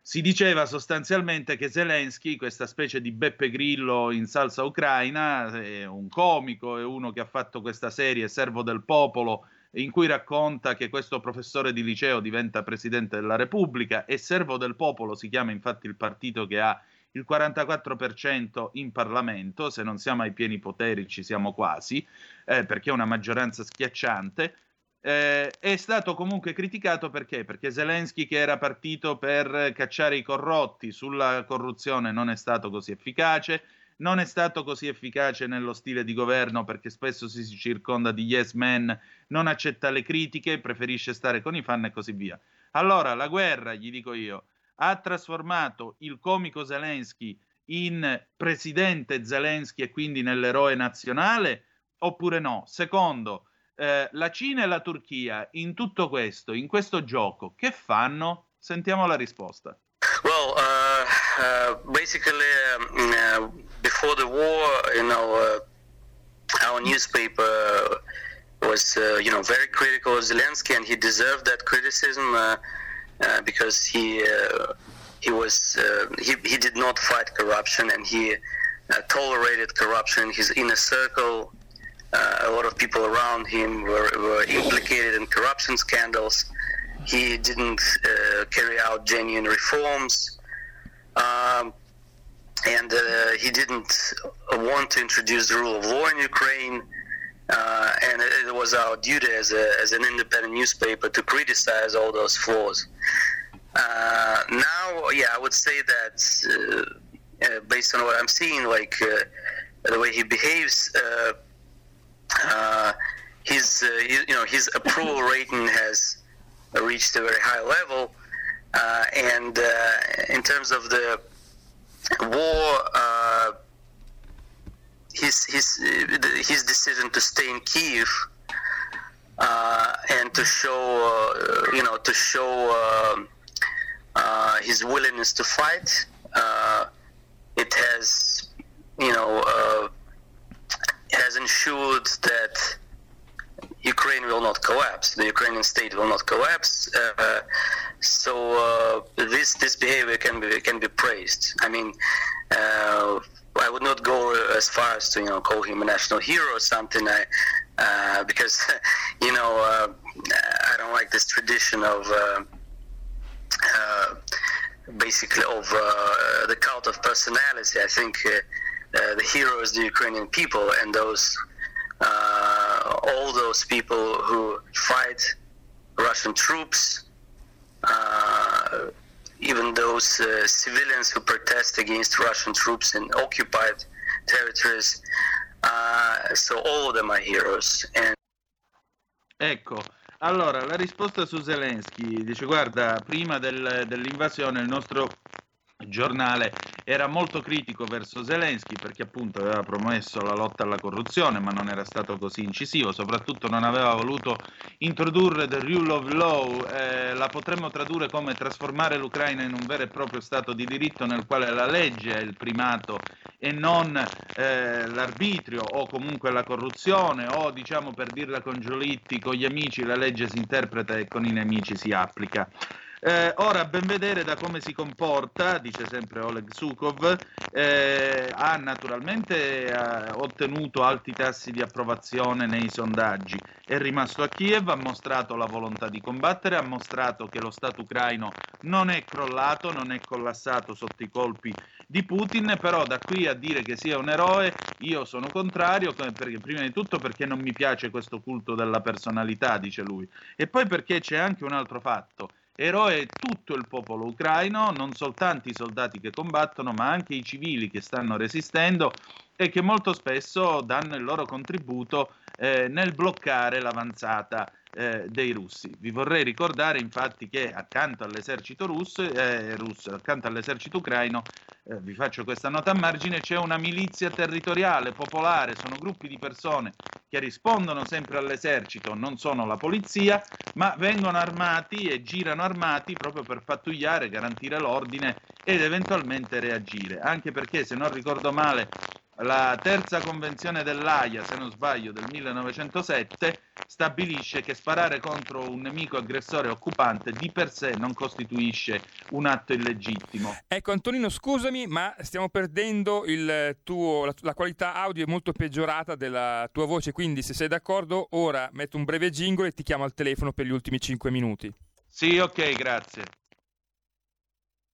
Si diceva sostanzialmente che Zelensky, questa specie di Beppe Grillo in salsa ucraina, è un comico, è uno che ha fatto questa serie Servo del Popolo, in cui racconta che questo professore di liceo diventa presidente della Repubblica e Servo del Popolo si chiama infatti il partito che ha il 44% in Parlamento, se non siamo ai pieni poteri ci siamo quasi, eh, perché è una maggioranza schiacciante. Eh, è stato comunque criticato perché? Perché Zelensky, che era partito per cacciare i corrotti sulla corruzione, non è stato così efficace. Non è stato così efficace nello stile di governo perché spesso si circonda di yes men, non accetta le critiche, preferisce stare con i fan e così via. Allora, la guerra, gli dico io, ha trasformato il comico Zelensky in presidente Zelensky e quindi nell'eroe nazionale oppure no? Secondo, eh, la Cina e la Turchia in tutto questo, in questo gioco, che fanno? Sentiamo la risposta. Uh, uh, basically, um, uh, before the war, you know, uh, our newspaper was, uh, you know, very critical of Zelensky, and he deserved that criticism. Uh, Uh, because he uh, he was uh, he, he did not fight corruption and he tolerated corruption. His inner circle, a lot of people around him were, were implicated in corruption scandals. He didn't carry out genuine reforms. Um, and uh, he didn't want to introduce the rule of law in Ukraine. Uh, and it, was our duty as, a, as an independent newspaper to criticize all those flaws. Uh, now, yeah, I would say that uh, uh based on what I'm seeing, like uh, the way he behaves, his you know his approval rating has reached a very high level, and in terms of the war his his his decision to stay in Kiev uh, and to show uh, you know to show uh, his willingness to fight. Uh, it has you know uh, has ensured that Ukraine will not collapse. The Ukrainian state will not collapse. Uh, so this this behavior can be can be praised. I mean. I would not go as far as to you know call him a national hero or something. I, uh, because you know uh, I don't like this tradition of uh, uh basically of uh, the cult of personality. I think uh, the hero is the Ukrainian people and those all those people who fight Russian troops even those uh, civilians who protest against Russian troops in occupied territories. Uh, so all of them are heroes. And... Ecco, allora la risposta su Zelensky dice guarda, prima del, dell'invasione il nostro giornale era molto critico verso Zelensky perché appunto aveva promesso la lotta alla corruzione ma non era stato così incisivo, soprattutto non aveva voluto introdurre the rule of law, eh, la potremmo tradurre come trasformare l'Ucraina in un vero e proprio Stato di diritto nel quale la legge è il primato e non eh, l'arbitrio o comunque la corruzione o diciamo per dirla con Giolitti, con gli amici la legge si interpreta e con i nemici si applica. Eh, ora, ben vedere da come si comporta, dice sempre Oleg Sukov, eh, ha naturalmente eh, ottenuto alti tassi di approvazione nei sondaggi. È rimasto a Kiev, ha mostrato la volontà di combattere, ha mostrato che lo Stato ucraino non è crollato, non è collassato sotto i colpi di Putin, però da qui a dire che sia un eroe io sono contrario, perché, prima di tutto perché non mi piace questo culto della personalità, dice lui, e poi perché c'è anche un altro fatto Eroe tutto il popolo ucraino, non soltanto i soldati che combattono, ma anche i civili che stanno resistendo e che molto spesso danno il loro contributo eh, nel bloccare l'avanzata eh, dei russi. Vi vorrei ricordare infatti che accanto all'esercito russo, eh, russo accanto all'esercito ucraino, eh, vi faccio questa nota a margine, c'è una milizia territoriale, popolare, sono gruppi di persone che rispondono sempre all'esercito, non sono la polizia, ma vengono armati e girano armati proprio per pattugliare, garantire l'ordine ed eventualmente reagire, anche perché se non ricordo male la terza convenzione dell'AIA, se non sbaglio, del 1907, stabilisce che sparare contro un nemico aggressore occupante di per sé non costituisce un atto illegittimo. Ecco Antonino, scusami, ma stiamo perdendo tuo, la, la, qualità audio è molto peggiorata della tua voce, quindi se sei d'accordo ora metto un breve jingle e ti chiamo al telefono per gli ultimi 5 minuti. Sì, ok, grazie.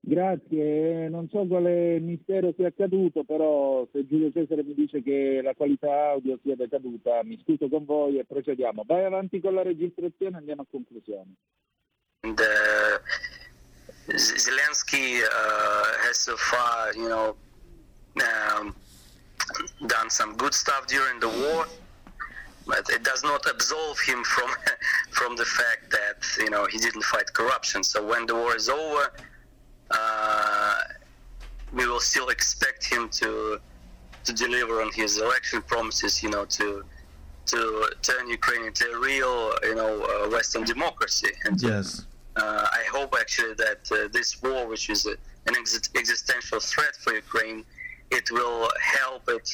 Grazie, non so quale mistero sia accaduto, però se Giulio Cesare mi dice che la qualità audio sia decaduta, mi scuso con voi e procediamo. Vai avanti con la registrazione e andiamo a conclusione. And, uh, Zelensky uh, has so far, you know, um, done some good stuff during the war, but it does not absolve him from from the fact that you know he didn't fight corruption. So when the war is over. Uh, we will still expect him to to deliver on his election promises. You know, to to turn Ukraine into a real, you know, uh, Western democracy. And yes. Uh, I hope actually that uh, this war, which is a, an ex- existential threat for Ukraine, it will help it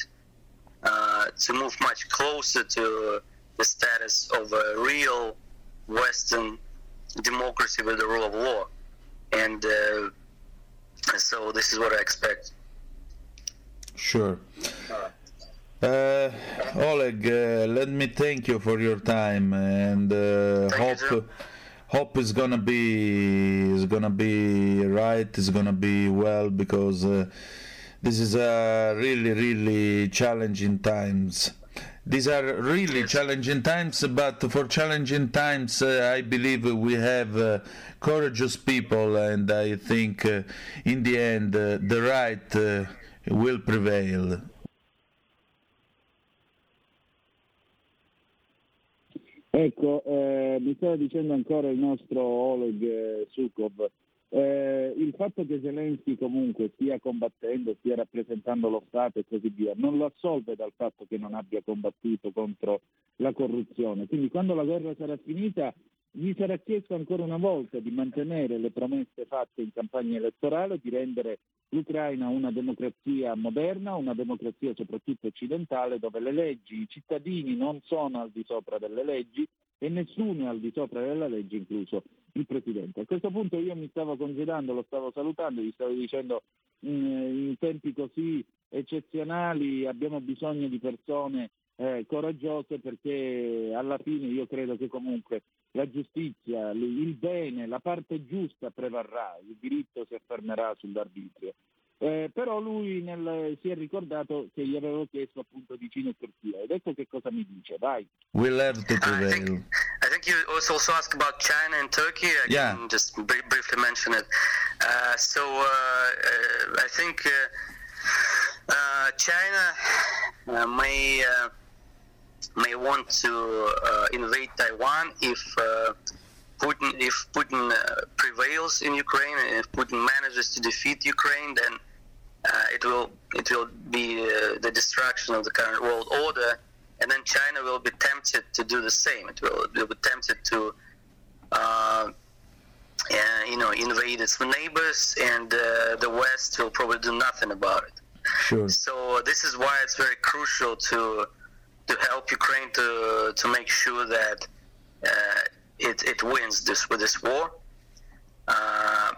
uh, to move much closer to the status of a real Western democracy with the rule of law. And uh, so this is what I expect. Sure. Uh, Oleg, uh, let me thank you for your time and uh, hope hope is gonna be is gonna be right. Is gonna be well because uh, this is a really really challenging times. These are really challenging times, but for challenging times, uh, I believe we have uh, courageous people, and I think uh, in the end the right will prevail. Ecco, eh, mi stava dicendo ancora il nostro Oleg eh, Sukov, eh, il fatto che Zelensky comunque stia combattendo, stia rappresentando lo Stato e così via, non lo assolve dal fatto che non abbia combattuto contro la corruzione. Quindi quando la guerra sarà finita gli sarà chiesto ancora una volta di mantenere le promesse fatte in campagna elettorale, di rendere l'Ucraina una democrazia moderna, una democrazia soprattutto occidentale, dove le leggi, i cittadini non sono al di sopra delle leggi e nessuno è al di sopra della legge, incluso il Presidente. A questo punto io mi stavo congedando, lo stavo salutando, gli stavo dicendo mm, in tempi così eccezionali abbiamo bisogno di persone eh, coraggiose perché alla fine io credo che comunque la giustizia, il bene, la parte giusta prevarrà, il diritto si affermerà sull'arbitrio. Eh, però lui nel, si è ricordato che gli avevo chiesto appunto di Cina e Turchia ed ecco che cosa mi dice, vai. We'll have to prevail. I think, I think you also, also asked about China and Turkey. I yeah. can just br- briefly mention it. Uh, so uh, uh, I think uh, uh, China uh, may may want to invade Taiwan if Putin, if Putin uh, prevails in Ukraine and if Putin manages to defeat Ukraine, then uh, it will it will be uh, the destruction of the current world order, and then China will be tempted to do the same. It will, it will be tempted to, uh, you know, invade its neighbors, and uh, the West will probably do nothing about it. Sure. So this is why it's very crucial to to help Ukraine to to make sure that uh, it, it wins this with this war, uh,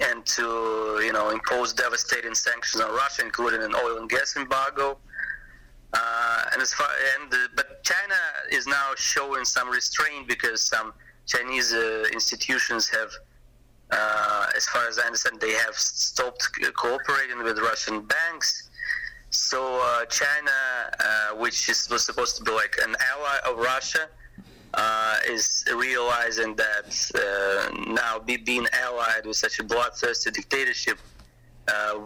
and to you know impose devastating sanctions on Russia, including an oil and gas embargo. Uh, and as far and uh, but China is now showing some restraint because some Chinese uh, institutions have, uh, as far as I understand, they have stopped cooperating with Russian banks. So uh, China, which is, was supposed to be like an ally of Russia, is realizing that now be, being allied with such a bloodthirsty dictatorship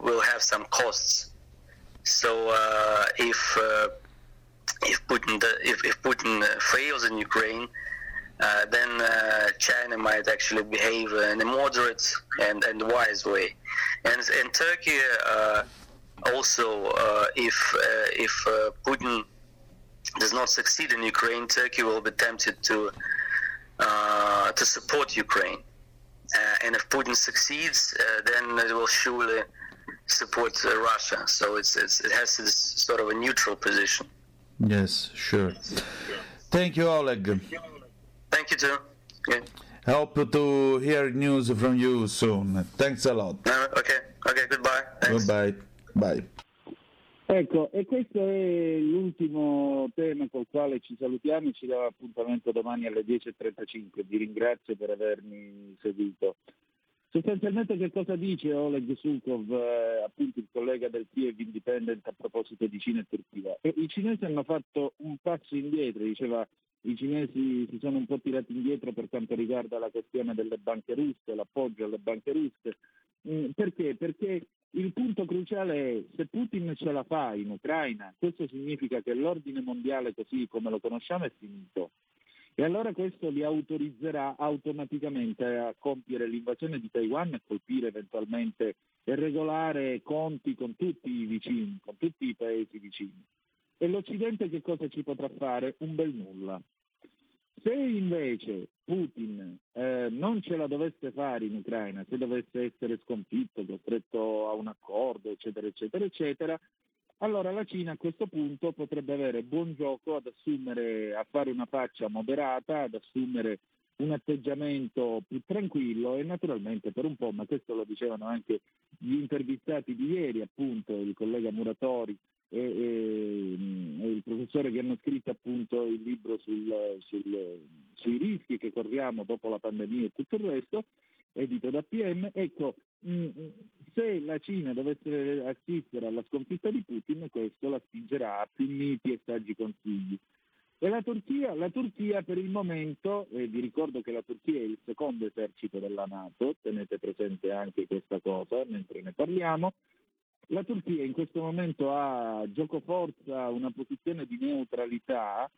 will have some costs. So uh, if uh, if Putin if, if Putin fails in Ukraine, uh, then uh, China might actually behave in a moderate and, and wise way. And, and Turkey uh, also, uh, if if Putin does not succeed in Ukraine, Turkey will be tempted to to support Ukraine. and if Putin succeeds, then it will surely support Russia. So it's, it's, it has this sort of a neutral position. Yes, sure. Thank you, Oleg. Thank you too. Yeah. Hope to hear news from you soon. Thanks a lot. Uh, okay, okay, goodbye. Thanks. Goodbye. Bye. Ecco, e questo è l'ultimo tema col quale ci salutiamo, ci diamo appuntamento domani alle 10.35. Vi ringrazio per avermi seguito. Sostanzialmente che cosa dice Oleg Sukov, eh, appunto il collega del Kiev Independent a proposito di Cina e Turchia? E I cinesi hanno fatto un passo indietro, diceva i cinesi si sono un po' tirati indietro per quanto riguarda la questione delle banche russe, l'appoggio alle banche russe. Mm, perché? Perché il punto cruciale è se Putin ce la fa in Ucraina, questo significa che l'ordine mondiale così come lo conosciamo è finito. E allora questo li autorizzerà automaticamente a compiere l'invasione di Taiwan e colpire eventualmente e regolare conti con tutti i vicini, con tutti i paesi vicini. E l'Occidente che cosa ci potrà fare? Un bel nulla. Se invece Putin eh, non ce la dovesse fare in Ucraina, se dovesse essere sconfitto, costretto a un accordo, eccetera, eccetera, eccetera, allora la Cina a questo punto potrebbe avere buon gioco ad assumere, a fare una faccia moderata, ad assumere un atteggiamento più tranquillo e naturalmente per un po', ma questo lo dicevano anche gli intervistati di ieri, appunto il collega Muratori e, e, e, il professore che hanno scritto appunto il libro sul, sul, sui rischi che corriamo dopo la pandemia e tutto il resto, edito da PM, ecco, mh, mm, se la Cina dovesse assistere alla sconfitta di Putin, questo la spingerà a più miti e saggi consigli. E la Turchia? La Turchia per il momento, e vi ricordo che la Turchia è il secondo esercito della Nato, tenete presente anche questa cosa mentre ne parliamo, la Turchia in questo momento ha gioco forza una posizione di neutralità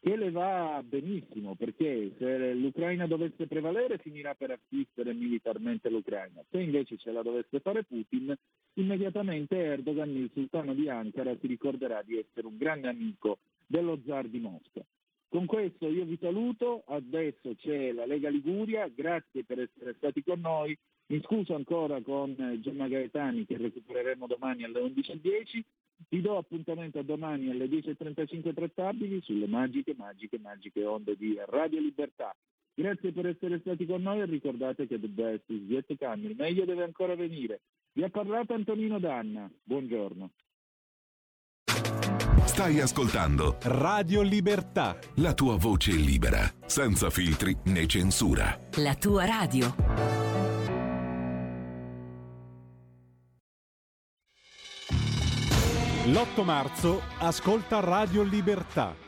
che le va benissimo perché se l'Ucraina dovesse prevalere finirà per assistere militarmente l'Ucraina, se invece ce la dovesse fare Putin, immediatamente Erdogan, il sultano di Ankara, si ricorderà di essere un grande amico dello zar di Mosca. Con questo io vi saluto, adesso c'è la Lega Liguria, grazie per essere stati con noi, mi scuso ancora con eh, Gemma Gaetani che recupereremo domani alle 11.10. Ti do appuntamento a domani alle 10.35 trattabili sulle magiche, magiche, magiche onde di Radio Libertà. Grazie per essere stati con noi e ricordate che the best is yet il meglio deve ancora venire. Vi ha parlato Antonino Danna, buongiorno. Stai ascoltando Radio Libertà. La tua voce libera, senza filtri né censura. La tua radio. L'8 marzo ascolta Radio Libertà.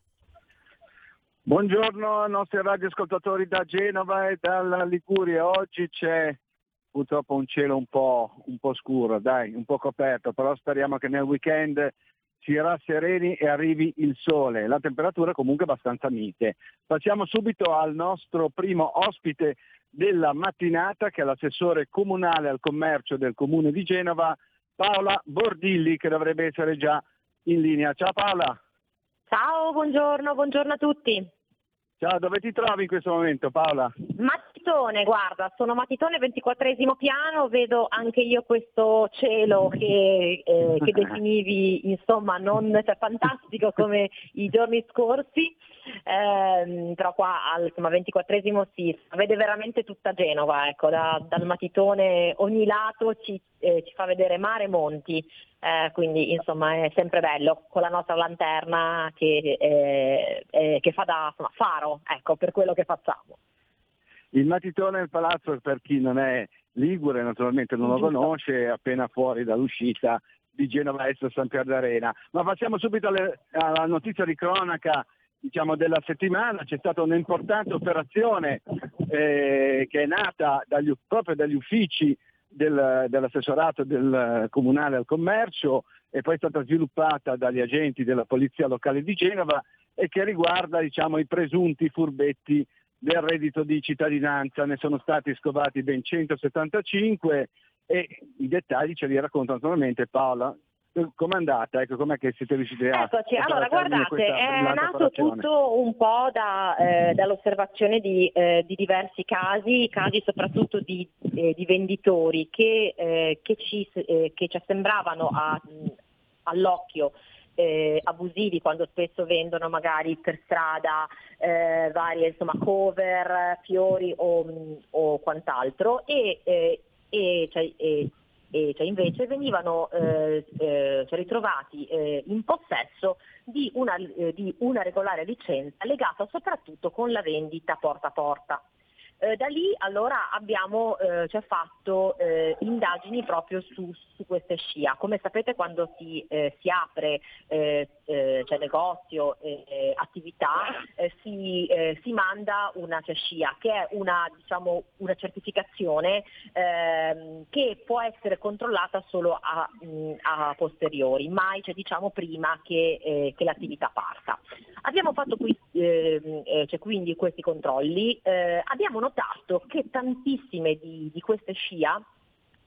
Buongiorno ai nostri radioascoltatori da Genova e dalla Liguria. Oggi c'è purtroppo un cielo un po', un po' scuro, dai, un po' coperto, però speriamo che nel weekend si rassereni e arrivi il sole. La temperatura è comunque abbastanza mite. Passiamo subito al nostro primo ospite della mattinata, che è l'assessore comunale al commercio del comune di Genova, Paola Bordilli, che dovrebbe essere già in linea. Ciao Paola. Ciao, buongiorno, buongiorno a tutti. Ciao, dove ti trovi in questo momento Paola? Ma matitone, guarda, sono matitone 24 piano, vedo anche io questo cielo che, eh, che definivi insomma non cioè, fantastico come i giorni scorsi, eh, però qua al insomma, 24 si vede veramente tutta Genova, ecco, da, dal matitone ogni lato ci, eh, ci fa vedere mare e monti, eh, quindi insomma è sempre bello con la nostra lanterna che, eh, eh, che fa da insomma, faro ecco, per quello che facciamo. Il matitone del palazzo, per chi non è ligure, naturalmente non lo conosce, è appena fuori dall'uscita di Genova Est San Pier d'Arena. Ma passiamo subito alle, alla notizia di cronaca diciamo, della settimana. C'è stata un'importante operazione eh, che è nata dagli, proprio dagli uffici del, dell'assessorato del comunale al commercio e poi è stata sviluppata dagli agenti della polizia locale di Genova e che riguarda diciamo, i presunti furbetti del reddito di cittadinanza, ne sono stati scovati ben 175 e i dettagli ce li racconta naturalmente Paola. Com'è andata? Ecco, com'è che siete riusciti a... Eccoci, allora guardate, è nato tutto un po' da, eh, dall'osservazione di, eh, di, diversi casi, casi soprattutto di, eh, di venditori che, eh, che, ci, eh, che, ci, sembravano a, all'occhio eh, abusivi quando spesso vendono magari per strada eh, varie insomma, cover, fiori o, o quant'altro e, eh, e, cioè, e, cioè invece venivano eh, eh, cioè ritrovati eh, in possesso di una, di una regolare licenza legata soprattutto con la vendita porta a porta. Eh, da lì allora abbiamo eh, cioè fatto eh, indagini proprio su, su, queste scia. Come sapete quando si, eh, si apre eh, eh, cioè negozio, attività, si, si, manda una cioè, scia che è una, diciamo, una certificazione ehm, che può essere controllata solo a, mh, a posteriori, mai cioè, diciamo, prima che, che, l'attività parta. Abbiamo fatto qui, ehm, cioè, quindi questi controlli, abbiamo notato notato che tantissime di, di queste scia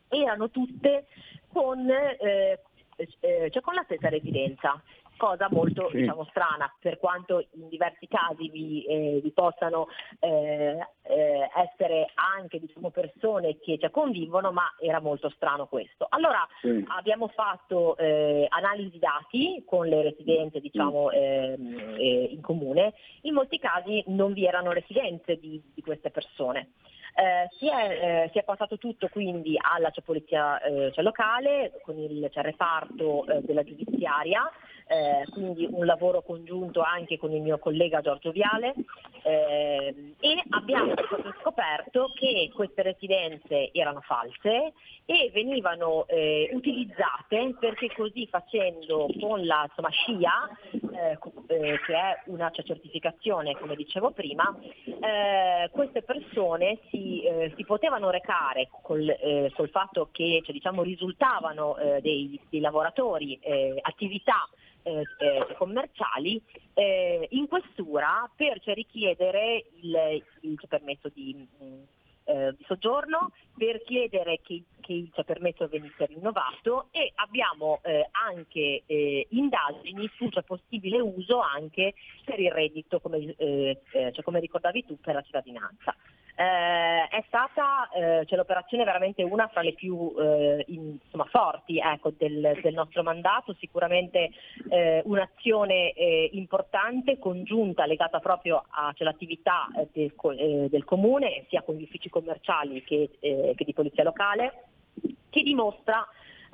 erano tutte con, eh, eh, cioè con la stessa residenza cosa molto sì. diciamo, strana, per quanto in diversi casi vi, eh, vi possano eh, eh, essere anche diciamo, persone che cioè, convivono, ma era molto strano questo. Allora sì. abbiamo fatto eh, analisi dati con le residenze diciamo, ehm, eh, in comune, in molti casi non vi erano residenze di, di queste persone. Eh, si, è, eh, si, è, passato tutto quindi alla cioè, polizia eh, cioè, locale con il cioè, reparto eh, della giudiziaria eh, quindi un lavoro congiunto anche con il mio collega Giorgio Viale eh, e abbiamo scoperto che queste residenze erano false e venivano eh, utilizzate perché così facendo con la insomma, SCIA, eh, eh, che è una certificazione come dicevo prima, eh, queste persone si, si, potevano recare col, col fatto che cioè, diciamo, risultavano dei, dei lavoratori attività eh, eh, commerciali eh, in questura per cioè, richiedere il, il permesso di, mm, eh, di, soggiorno, per chiedere che, che il cioè, permesso venisse rinnovato e abbiamo eh, anche eh, indagini sul cioè, possibile uso anche per il reddito, come, cioè, come ricordavi tu, per la cittadinanza. Eh, è stata eh, cioè, l'operazione veramente una fra le più eh, in, insomma, forti ecco, del, del, nostro mandato, sicuramente eh, un'azione eh, importante, congiunta, legata proprio all'attività cioè, del, del, comune, sia con gli uffici commerciali che, che di polizia locale, che dimostra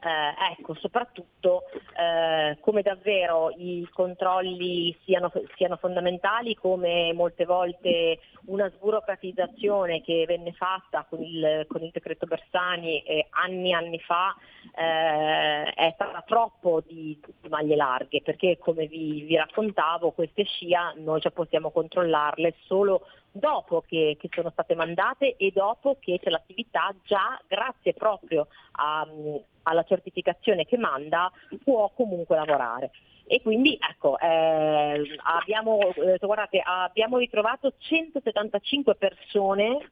eh, ecco, soprattutto eh, come davvero i controlli siano, siano, fondamentali, come molte volte una sburocratizzazione che venne fatta con il, con il decreto Bersani eh, anni e anni fa eh, è stata troppo di, di, maglie larghe, perché come vi, vi raccontavo queste scia noi già possiamo controllarle solo dopo che, che, sono state mandate e dopo che c'è l'attività già grazie proprio a, alla certificazione che manda può comunque lavorare. E quindi ecco, eh, abbiamo, eh, guardate, abbiamo ritrovato 175 persone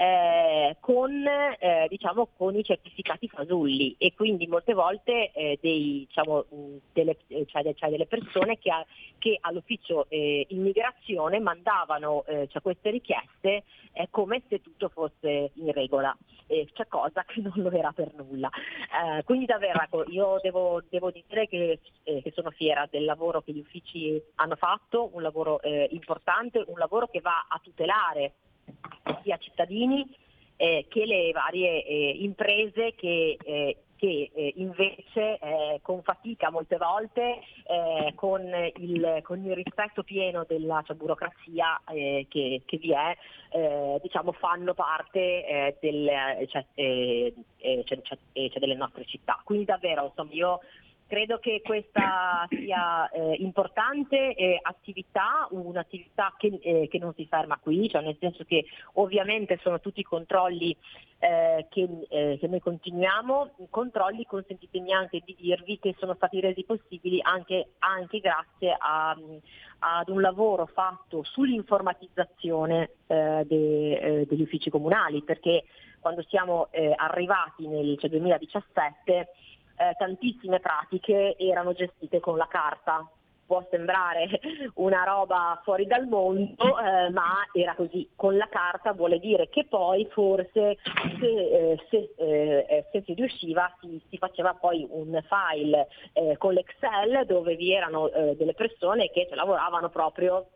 eh, con, eh, diciamo, con, i certificati fasulli e quindi molte volte eh, dei, diciamo, delle, cioè, cioè delle, persone che, a, che all'ufficio eh, immigrazione mandavano eh, cioè queste richieste eh, come se tutto fosse in regola, cioè cosa che non lo era per nulla. quindi davvero ecco, io devo, devo dire che, che, sono fiera del lavoro che gli uffici hanno fatto, un lavoro importante, un lavoro che va a tutelare sia cittadini eh, che le varie eh, imprese che, eh, che eh, invece eh, con fatica molte volte, eh, con il, con, il, rispetto pieno della cioè, burocrazia che, che, vi è, diciamo, fanno parte del, cioè, cioè, cioè, delle nostre città. Quindi davvero insomma, io Credo che questa sia eh, importante eh, attività, un'attività che, eh, che, non si ferma qui, cioè nel senso che ovviamente sono tutti controlli eh, che, eh, che, noi continuiamo, controlli consentitemi anche di dirvi che sono stati resi possibili anche, anche grazie a, ad un lavoro fatto sull'informatizzazione eh, de, degli uffici comunali, perché quando siamo arrivati nel cioè 2017 eh, tantissime pratiche erano gestite con la carta. Può sembrare una roba fuori dal mondo, eh, ma era così. Con la carta vuole dire che poi forse se, eh, se, eh, se si riusciva si, si, faceva poi un file eh, con l'Excel dove vi erano eh, delle persone che lavoravano proprio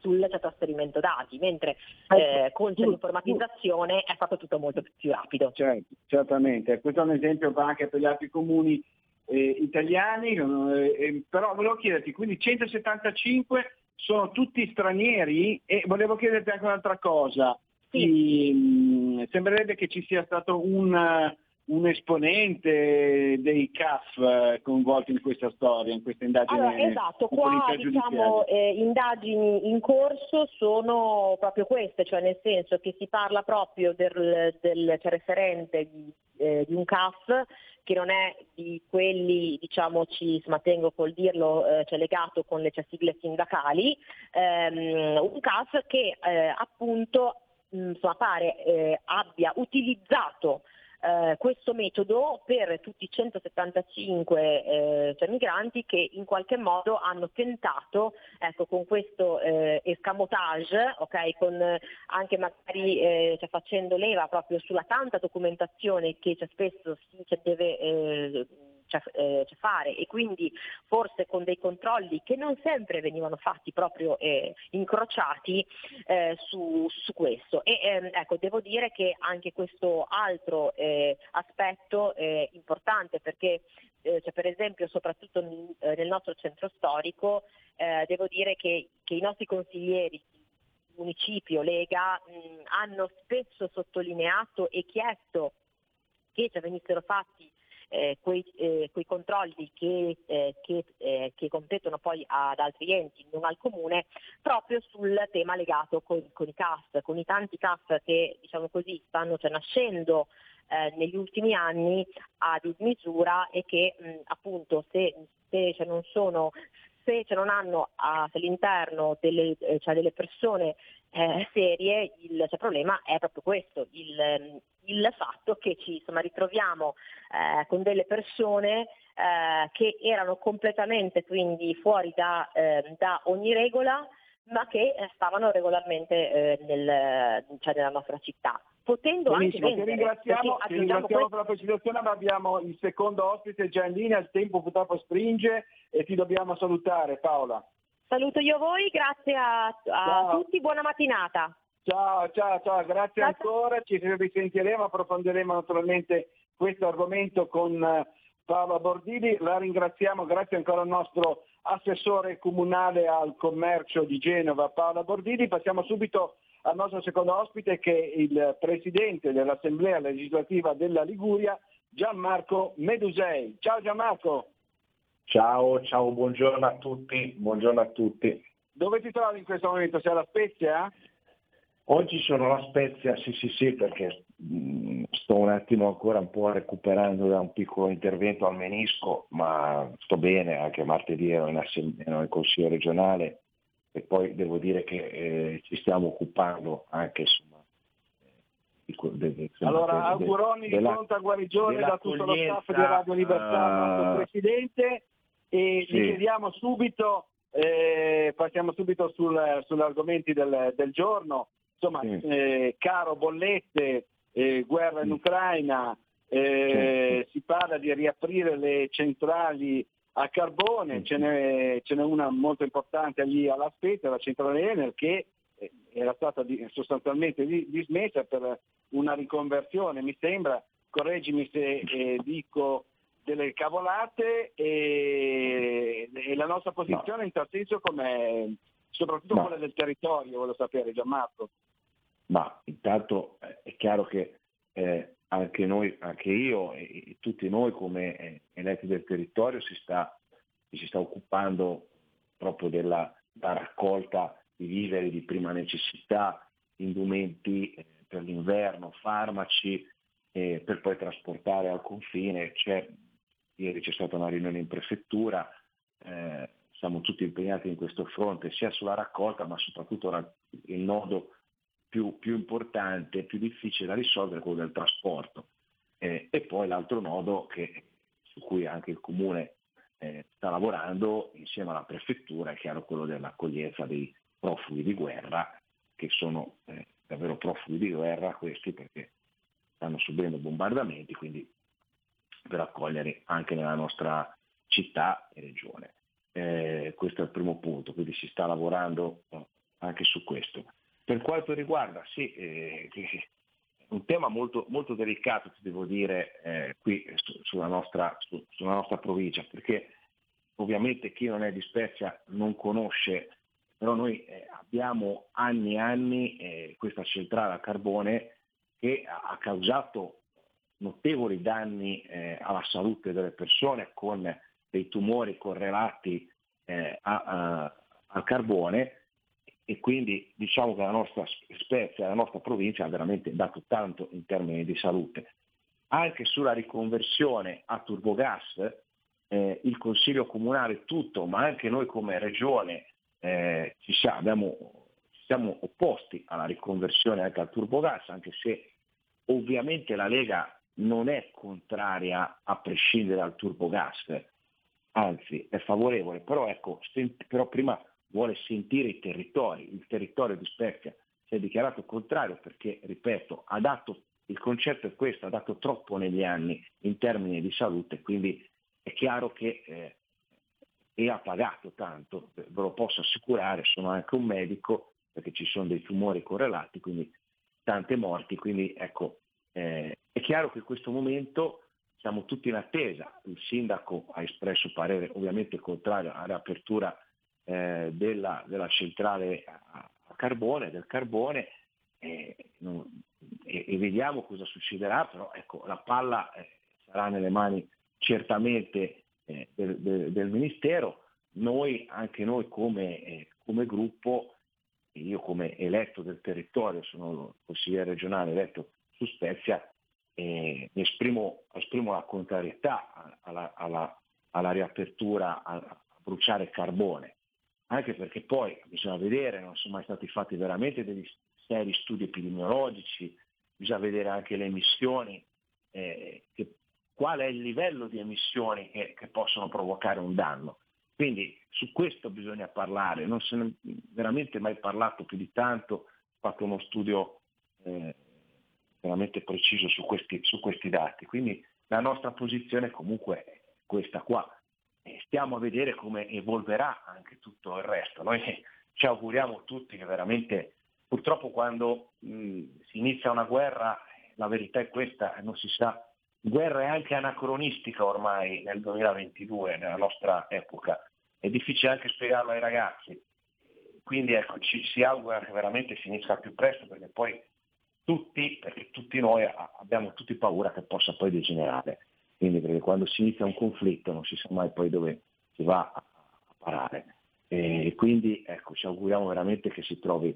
sul trasferimento dati, mentre eh, con l'informatizzazione è stato tutto molto più rapido. Certo, certamente, questo è un esempio anche per gli altri comuni eh, italiani, eh, però volevo chiederti, quindi 175 sono tutti stranieri e volevo chiederti anche un'altra cosa. Sì. Mh, sembrerebbe che ci sia stato un un esponente dei CAF eh, coinvolti in questa storia, in questa indagine. Allora, esatto, qua diciamo, eh, indagini in corso sono proprio queste, cioè nel senso che si parla proprio del, del cioè referente di, eh, di, un CAF che non è di quelli, diciamo, ci smatengo col dirlo, eh, cioè legato con le cioè, sigle sindacali, ehm, un CAF che eh, appunto mh, insomma, pare eh, abbia utilizzato eh, questo metodo per tutti i 175 eh, cioè migranti che in qualche modo hanno tentato ecco, con questo eh, escamotage, okay, con anche magari eh, cioè facendo leva proprio sulla tanta documentazione che cioè, spesso si deve eh, fare e quindi forse con dei controlli che non sempre venivano fatti proprio eh, incrociati eh, su, su, questo. E ehm, ecco, devo dire che anche questo altro eh, aspetto è importante perché eh, cioè, per esempio soprattutto nel, eh, nostro centro storico devo dire che, che i nostri consiglieri municipio, Lega, mh, hanno spesso sottolineato e chiesto che cioè, venissero fatti eh, quei, eh, quei, controlli che, eh, che, eh, che, competono poi ad altri enti, non al comune, proprio sul tema legato con, con i CAF, con i tanti CAF che diciamo così, stanno cioè, nascendo eh, negli ultimi anni a dismisura e che mh, appunto se, se cioè, non sono se cioè, non hanno all'interno delle, eh, cioè, delle persone eh, serie, il cioè, problema è proprio questo, il, il fatto che ci insomma, ritroviamo eh, con delle persone eh, che erano completamente quindi fuori da, eh, da ogni regola ma che eh, stavano regolarmente eh, nel, cioè nella nostra città. Potendo Benissimo, anche vendere, ti ringraziamo, ti ringraziamo per la precisazione, ma abbiamo il secondo ospite già in linea, il tempo purtroppo stringe e ti dobbiamo salutare Paola. Saluto io voi, grazie a, a tutti, buona mattinata. Ciao, ciao, ciao, grazie, grazie. ancora, ci risentiremo, approfondiremo naturalmente questo argomento con eh, Paola Bordini, la ringraziamo, grazie ancora al nostro assessore comunale al commercio di Genova Paola Bordini, passiamo subito al nostro secondo ospite che è il presidente dell'Assemblea legislativa della Liguria, Gianmarco Medusei. Ciao Gianmarco. Ciao, ciao, buongiorno a tutti, buongiorno a tutti. Dove ti trovi in questo momento? Sei alla Spezia? Oggi sono alla Spezia, sì sì sì, perché mh, sto un attimo ancora un po' recuperando da un piccolo intervento al menisco, ma sto bene, anche martedì ero in, assemblea, ero in consiglio regionale e poi devo dire che eh, ci stiamo occupando anche insomma, de, de, allora, auguroni di pronta guarigione da tutto lo staff di Radio Libertà, uh, Presidente, e sì. gli chiediamo subito, eh, passiamo subito sul, sugli argomenti del, del giorno, insomma, sì. eh, caro bollette, eh, guerra in Ucraina, eh, si parla di riaprire le centrali a carbone, ce n'è, ce n'è, una molto importante lì alla Spezia, la centrale Enel, che eh, era stata sostanzialmente dismessa per una riconversione, mi sembra, correggimi se eh, dico delle cavolate e, e, la nostra posizione no. in tal senso come soprattutto no. quella del territorio, voglio sapere Gianmarco. Ma intanto eh, è chiaro che eh, anche noi, anche io e, e tutti noi come eh, eletti del territorio si sta, si sta occupando proprio della raccolta di viveri di prima necessità, indumenti eh, per l'inverno, farmaci, eh, per poi trasportare al confine. C'è, ieri c'è stata una riunione in prefettura, eh, siamo tutti impegnati in questo fronte, sia sulla raccolta ma soprattutto il nodo più, più importante, più difficile da risolvere, quello del trasporto. Eh, e poi l'altro nodo che, su cui anche il Comune eh, sta lavorando insieme alla prefettura è chiaro quello dell'accoglienza dei profughi di guerra, che sono eh, davvero profughi di guerra questi perché stanno subendo bombardamenti, quindi per accogliere anche nella nostra città e regione. Eh, questo è il primo punto, quindi si sta lavorando eh, anche su questo. Per quanto riguarda, sì, eh, un tema molto, molto, delicato, ti devo dire, eh, qui su, sulla, nostra, su, sulla, nostra, provincia, perché ovviamente chi non è di Spezia non conosce, però noi eh, abbiamo anni e anni eh, questa centrale a carbone che ha causato notevoli danni eh, alla salute delle persone con dei tumori correlati eh, a, a, al carbone e quindi diciamo che la nostra Spezia, la nostra provincia ha veramente dato tanto in termini di salute. Anche sulla riconversione a turbogas eh, il Consiglio Comunale tutto, ma anche noi come Regione eh, ci, siamo, abbiamo, ci siamo opposti alla riconversione anche al turbogas, anche se ovviamente la Lega non è contraria a prescindere dal turbogas, anzi è favorevole, però, ecco, sent- però prima vuole sentire i territori, il territorio di Spezia si è dichiarato contrario perché, ripeto, ha dato, il concetto è questo, ha dato troppo negli anni in termini di salute, quindi è chiaro che eh, e ha pagato tanto, ve lo posso assicurare, sono anche un medico perché ci sono dei tumori correlati, quindi tante morti, quindi ecco, eh, è chiaro che in questo momento siamo tutti in attesa, il sindaco ha espresso parere ovviamente contrario alla riapertura eh, della, della, centrale a, carbone, del carbone, eh, non, e, e, vediamo cosa succederà, però ecco, la palla eh, sarà nelle mani certamente eh, del, del, del, Ministero, noi, anche noi come, eh, come gruppo, io come eletto del territorio, sono consigliere regionale eletto su Spezia, eh, esprimo, esprimo, la contrarietà alla, alla, alla riapertura a, a, bruciare carbone, anche perché poi bisogna vedere, non sono mai stati fatti veramente degli seri studi epidemiologici, bisogna vedere anche le emissioni, eh, che, qual è il livello di emissioni che, che, possono provocare un danno. Quindi su questo bisogna parlare, non se ne è veramente mai parlato più di tanto, fatto uno studio eh, veramente preciso su questi, su questi dati. Quindi la nostra posizione comunque è questa qua. E stiamo a vedere come evolverà anche tutto il resto. Noi ci auguriamo tutti che veramente, purtroppo quando mh, si inizia una guerra, la verità è questa, non si sa, guerra è anche anacronistica ormai nel 2022, nella nostra epoca. È difficile anche spiegarlo ai ragazzi. Quindi ecco, ci si augura che veramente finisca più presto perché poi tutti, perché tutti noi abbiamo tutti paura che possa poi degenerare. Quindi perché quando si inizia un conflitto non si sa mai poi dove si va a, parare. E quindi ecco, ci auguriamo veramente che si trovi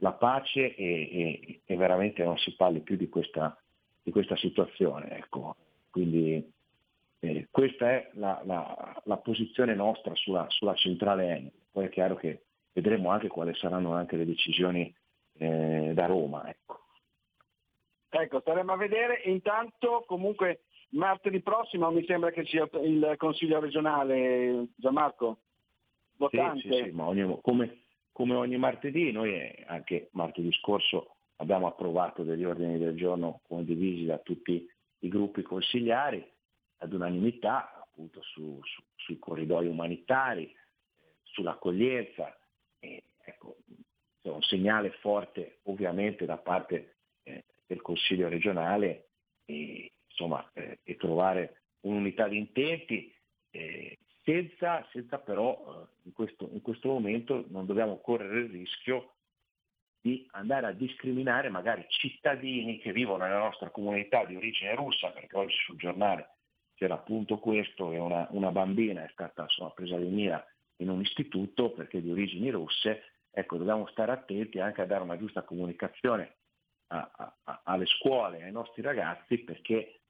la pace e, e, e veramente non si parli più di questa, di questa situazione. Ecco. Quindi eh, questa è la, la, la, posizione nostra sulla, sulla centrale Enel. Poi è chiaro che vedremo anche quali saranno anche le decisioni eh, da Roma. Ecco. Ecco, staremo a vedere. Intanto comunque martedì prossimo mi sembra che sia il Consiglio regionale, Gianmarco. Votante. Sì, sì, sì, ma ogni, come, come, ogni martedì, noi anche martedì scorso abbiamo approvato degli ordini del giorno condivisi da tutti i gruppi consigliari ad unanimità appunto su, su, sui corridoi umanitari, sull'accoglienza. E, ecco, un segnale forte ovviamente da parte eh, del Consiglio regionale e, insomma, eh, e trovare un'unità di intenti eh, senza, senza, però eh, in questo, in questo momento non dobbiamo correre il rischio di andare a discriminare magari cittadini che vivono nella nostra comunità di origine russa, perché oggi sul giornale c'era appunto questo che una, una bambina è stata insomma, presa di mira in un istituto perché di origini russe, ecco dobbiamo stare attenti anche a dare una giusta comunicazione a, a, alle scuole, ai nostri ragazzi, perché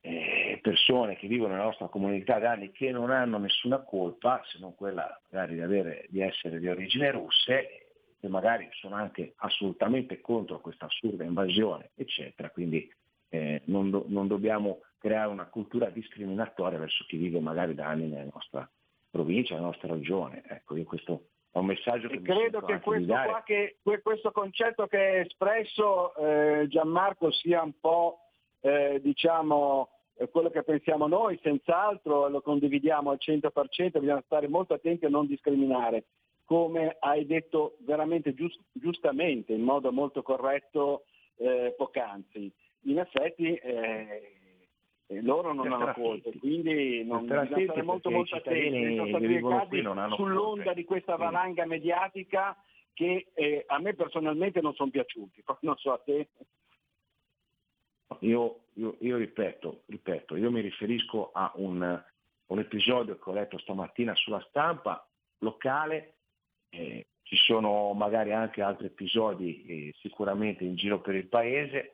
eh, persone che vivono nella nostra comunità da anni che non hanno nessuna colpa, se non quella magari di, avere, di essere di origine russe, che magari sono anche assolutamente contro questa assurda invasione, eccetera. Quindi eh, non, do, non, dobbiamo creare una cultura discriminatoria verso chi vive magari da anni nella nostra provincia, nella nostra regione. Ecco, io questo è un messaggio che credo che questo, che questo, concetto che è espresso eh, Gianmarco sia un po' eh, diciamo eh, quello che pensiamo noi, senz'altro lo condividiamo al 100%, bisogna stare molto attenti a non discriminare, come hai detto veramente giust- giustamente, in modo molto corretto eh, poc'anzi. In effetti eh, loro non hanno colpe, quindi non bisogna stare molto molto attenti, sull'onda colpe. di questa valanga mediatica che eh, a me personalmente non sono piaciuti, non so a te. Io, io, io ripeto, ripeto, io mi riferisco a un, un, episodio che ho letto stamattina sulla stampa locale, eh, ci sono magari anche altri episodi eh, sicuramente in giro per il paese,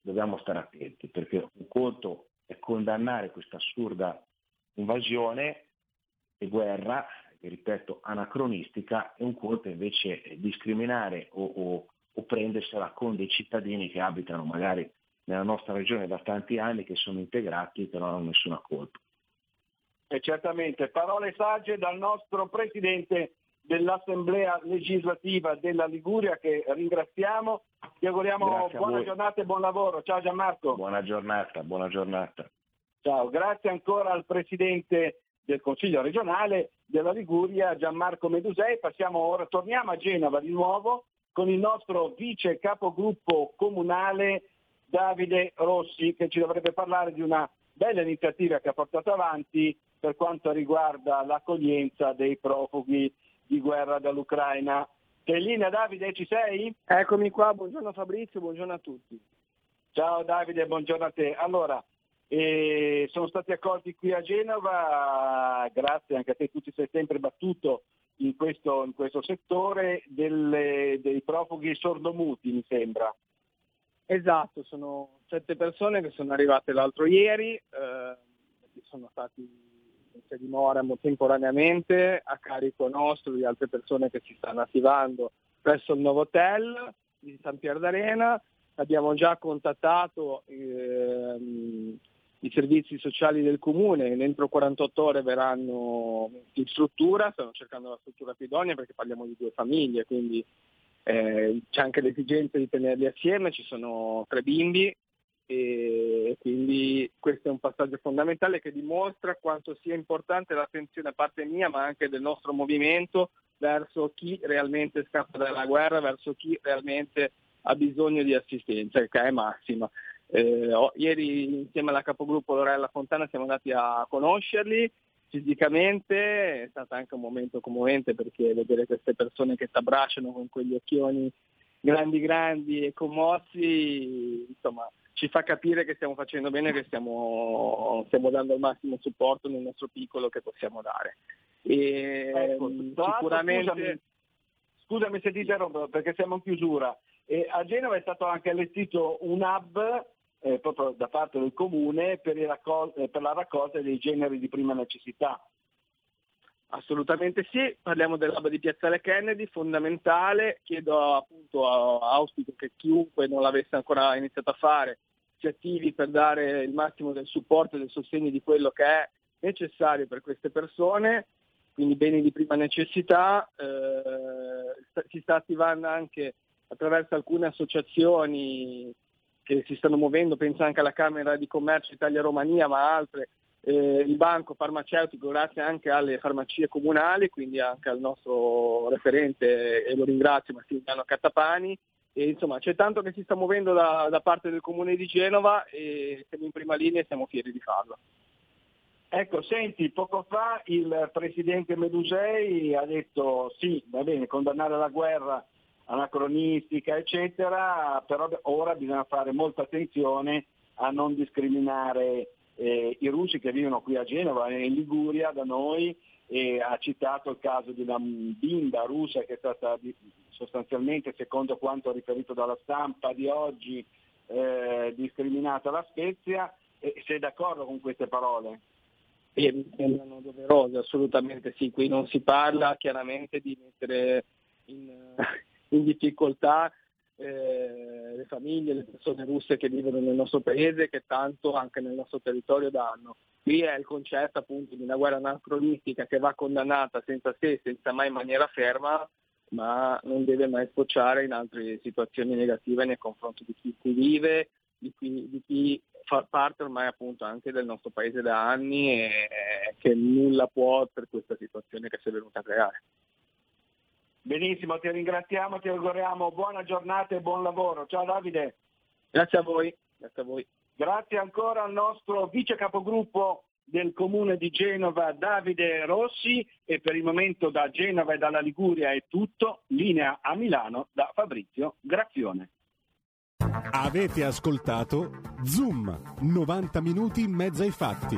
dobbiamo stare attenti perché un conto è condannare questa assurda invasione e guerra, che ripeto anacronistica, e un conto invece discriminare o, o, o prendersela con dei cittadini che abitano magari nella nostra regione da tanti anni, che sono integrati e non hanno nessuna colpa. E certamente, parole sagge dal nostro Presidente dell'Assemblea legislativa della Liguria che ringraziamo. Ti auguriamo buona giornata e buon lavoro. Ciao Gianmarco. Buona giornata, buona giornata. Ciao, grazie ancora al Presidente del Consiglio regionale della Liguria, Gianmarco Medusei. Passiamo ora, torniamo a Genova di nuovo con il nostro vice capogruppo comunale Davide Rossi che ci dovrebbe parlare di una bella iniziativa che ha portato avanti per quanto riguarda l'accoglienza dei profughi di guerra dall'Ucraina. Sei in linea Davide, ci sei? Eccomi qua, buongiorno Fabrizio, buongiorno a tutti. Ciao Davide, buongiorno a te. Allora, eh, sono stati accolti qui a Genova, grazie anche a te, tu ti sei sempre battuto in questo, in questo settore delle, dei profughi sordomuti, mi sembra. Esatto, sono sette persone che sono arrivate l'altro ieri, eh, sono stati messa dimora temporaneamente a carico nostro di altre persone che si stanno attivando presso il nuovo hotel di San Pier d'Arena. Abbiamo già contattato ehm, i servizi sociali del comune, entro 48 ore verranno in struttura, stanno cercando la struttura più idonea perché parliamo di due famiglie, quindi eh, c'è anche l'esigenza di tenerli assieme, ci sono tre bimbi e quindi questo è un passaggio fondamentale che dimostra quanto sia importante l'attenzione a parte mia ma anche del nostro movimento verso chi realmente scappa dalla guerra, verso chi realmente ha bisogno di assistenza, che è massima. Eh, oh, ieri insieme alla capogruppo Lorella Fontana siamo andati a conoscerli fisicamente, è stato anche un momento commovente perché vedere queste persone che ti abbracciano con quegli occhioni grandi grandi e commossi, insomma, ci fa capire che stiamo facendo bene, che stiamo, stiamo dando il massimo supporto nel nostro piccolo che possiamo dare. E, ecco, sicuramente... Scusami, scusami, se ti interrompo perché siamo in chiusura. E a Genova è stato anche allestito un hub eh, proprio da parte del comune per, raccol- eh, per, la raccolta dei generi di prima necessità. Assolutamente sì, parliamo dell'hub di Piazzale Kennedy, fondamentale, chiedo appunto, auspico che chiunque non l'avesse ancora iniziato a fare si attivi per dare il massimo del supporto e del sostegno di quello che è necessario per queste persone, quindi beni di prima necessità, eh, si sta attivando anche attraverso alcune associazioni che si stanno muovendo, penso anche alla Camera di Commercio Italia-Romania, ma altre, eh, il banco farmaceutico grazie anche alle farmacie comunali, quindi anche al nostro referente, e lo ringrazio, Massimiliano Cattapani. E, insomma, c'è tanto che si sta muovendo da, da parte del comune di Genova e siamo in prima linea e siamo fieri di farlo. Ecco, senti, poco fa il presidente Medusei ha detto sì, va bene, condannare la guerra anacronistica, eccetera, però ora bisogna fare molta attenzione a non discriminare eh, i russi che vivono qui a Genova e in Liguria da noi e ha citato il caso di una bimba russa che è stata sostanzialmente, secondo quanto riferito dalla stampa di oggi, eh, discriminata alla Spezia. E sei d'accordo con queste parole? E mi sembrano doverose, assolutamente sì. Qui non si parla chiaramente di mettere in, in difficoltà eh, le famiglie, le persone russe che vivono nel nostro paese, che tanto anche nel nostro territorio danno. Qui è il concetto appunto di una guerra anacronistica che va condannata senza se, senza mai in maniera ferma, ma non deve mai sfociare in altre situazioni negative nei confronti di chi qui vive, di chi, di chi fa parte ormai appunto anche del nostro paese da anni e che nulla può per questa situazione che si è venuta a creare. Benissimo, ti ringraziamo, ti auguriamo buona giornata e buon lavoro. Ciao Davide. Grazie a voi. Grazie a voi. Grazie ancora al nostro vice capogruppo del comune di Genova Davide Rossi e per il momento da Genova e dalla Liguria è tutto. Linea a Milano da Fabrizio Grazione. Avete ascoltato Zoom, 90 minuti in mezzo ai fatti.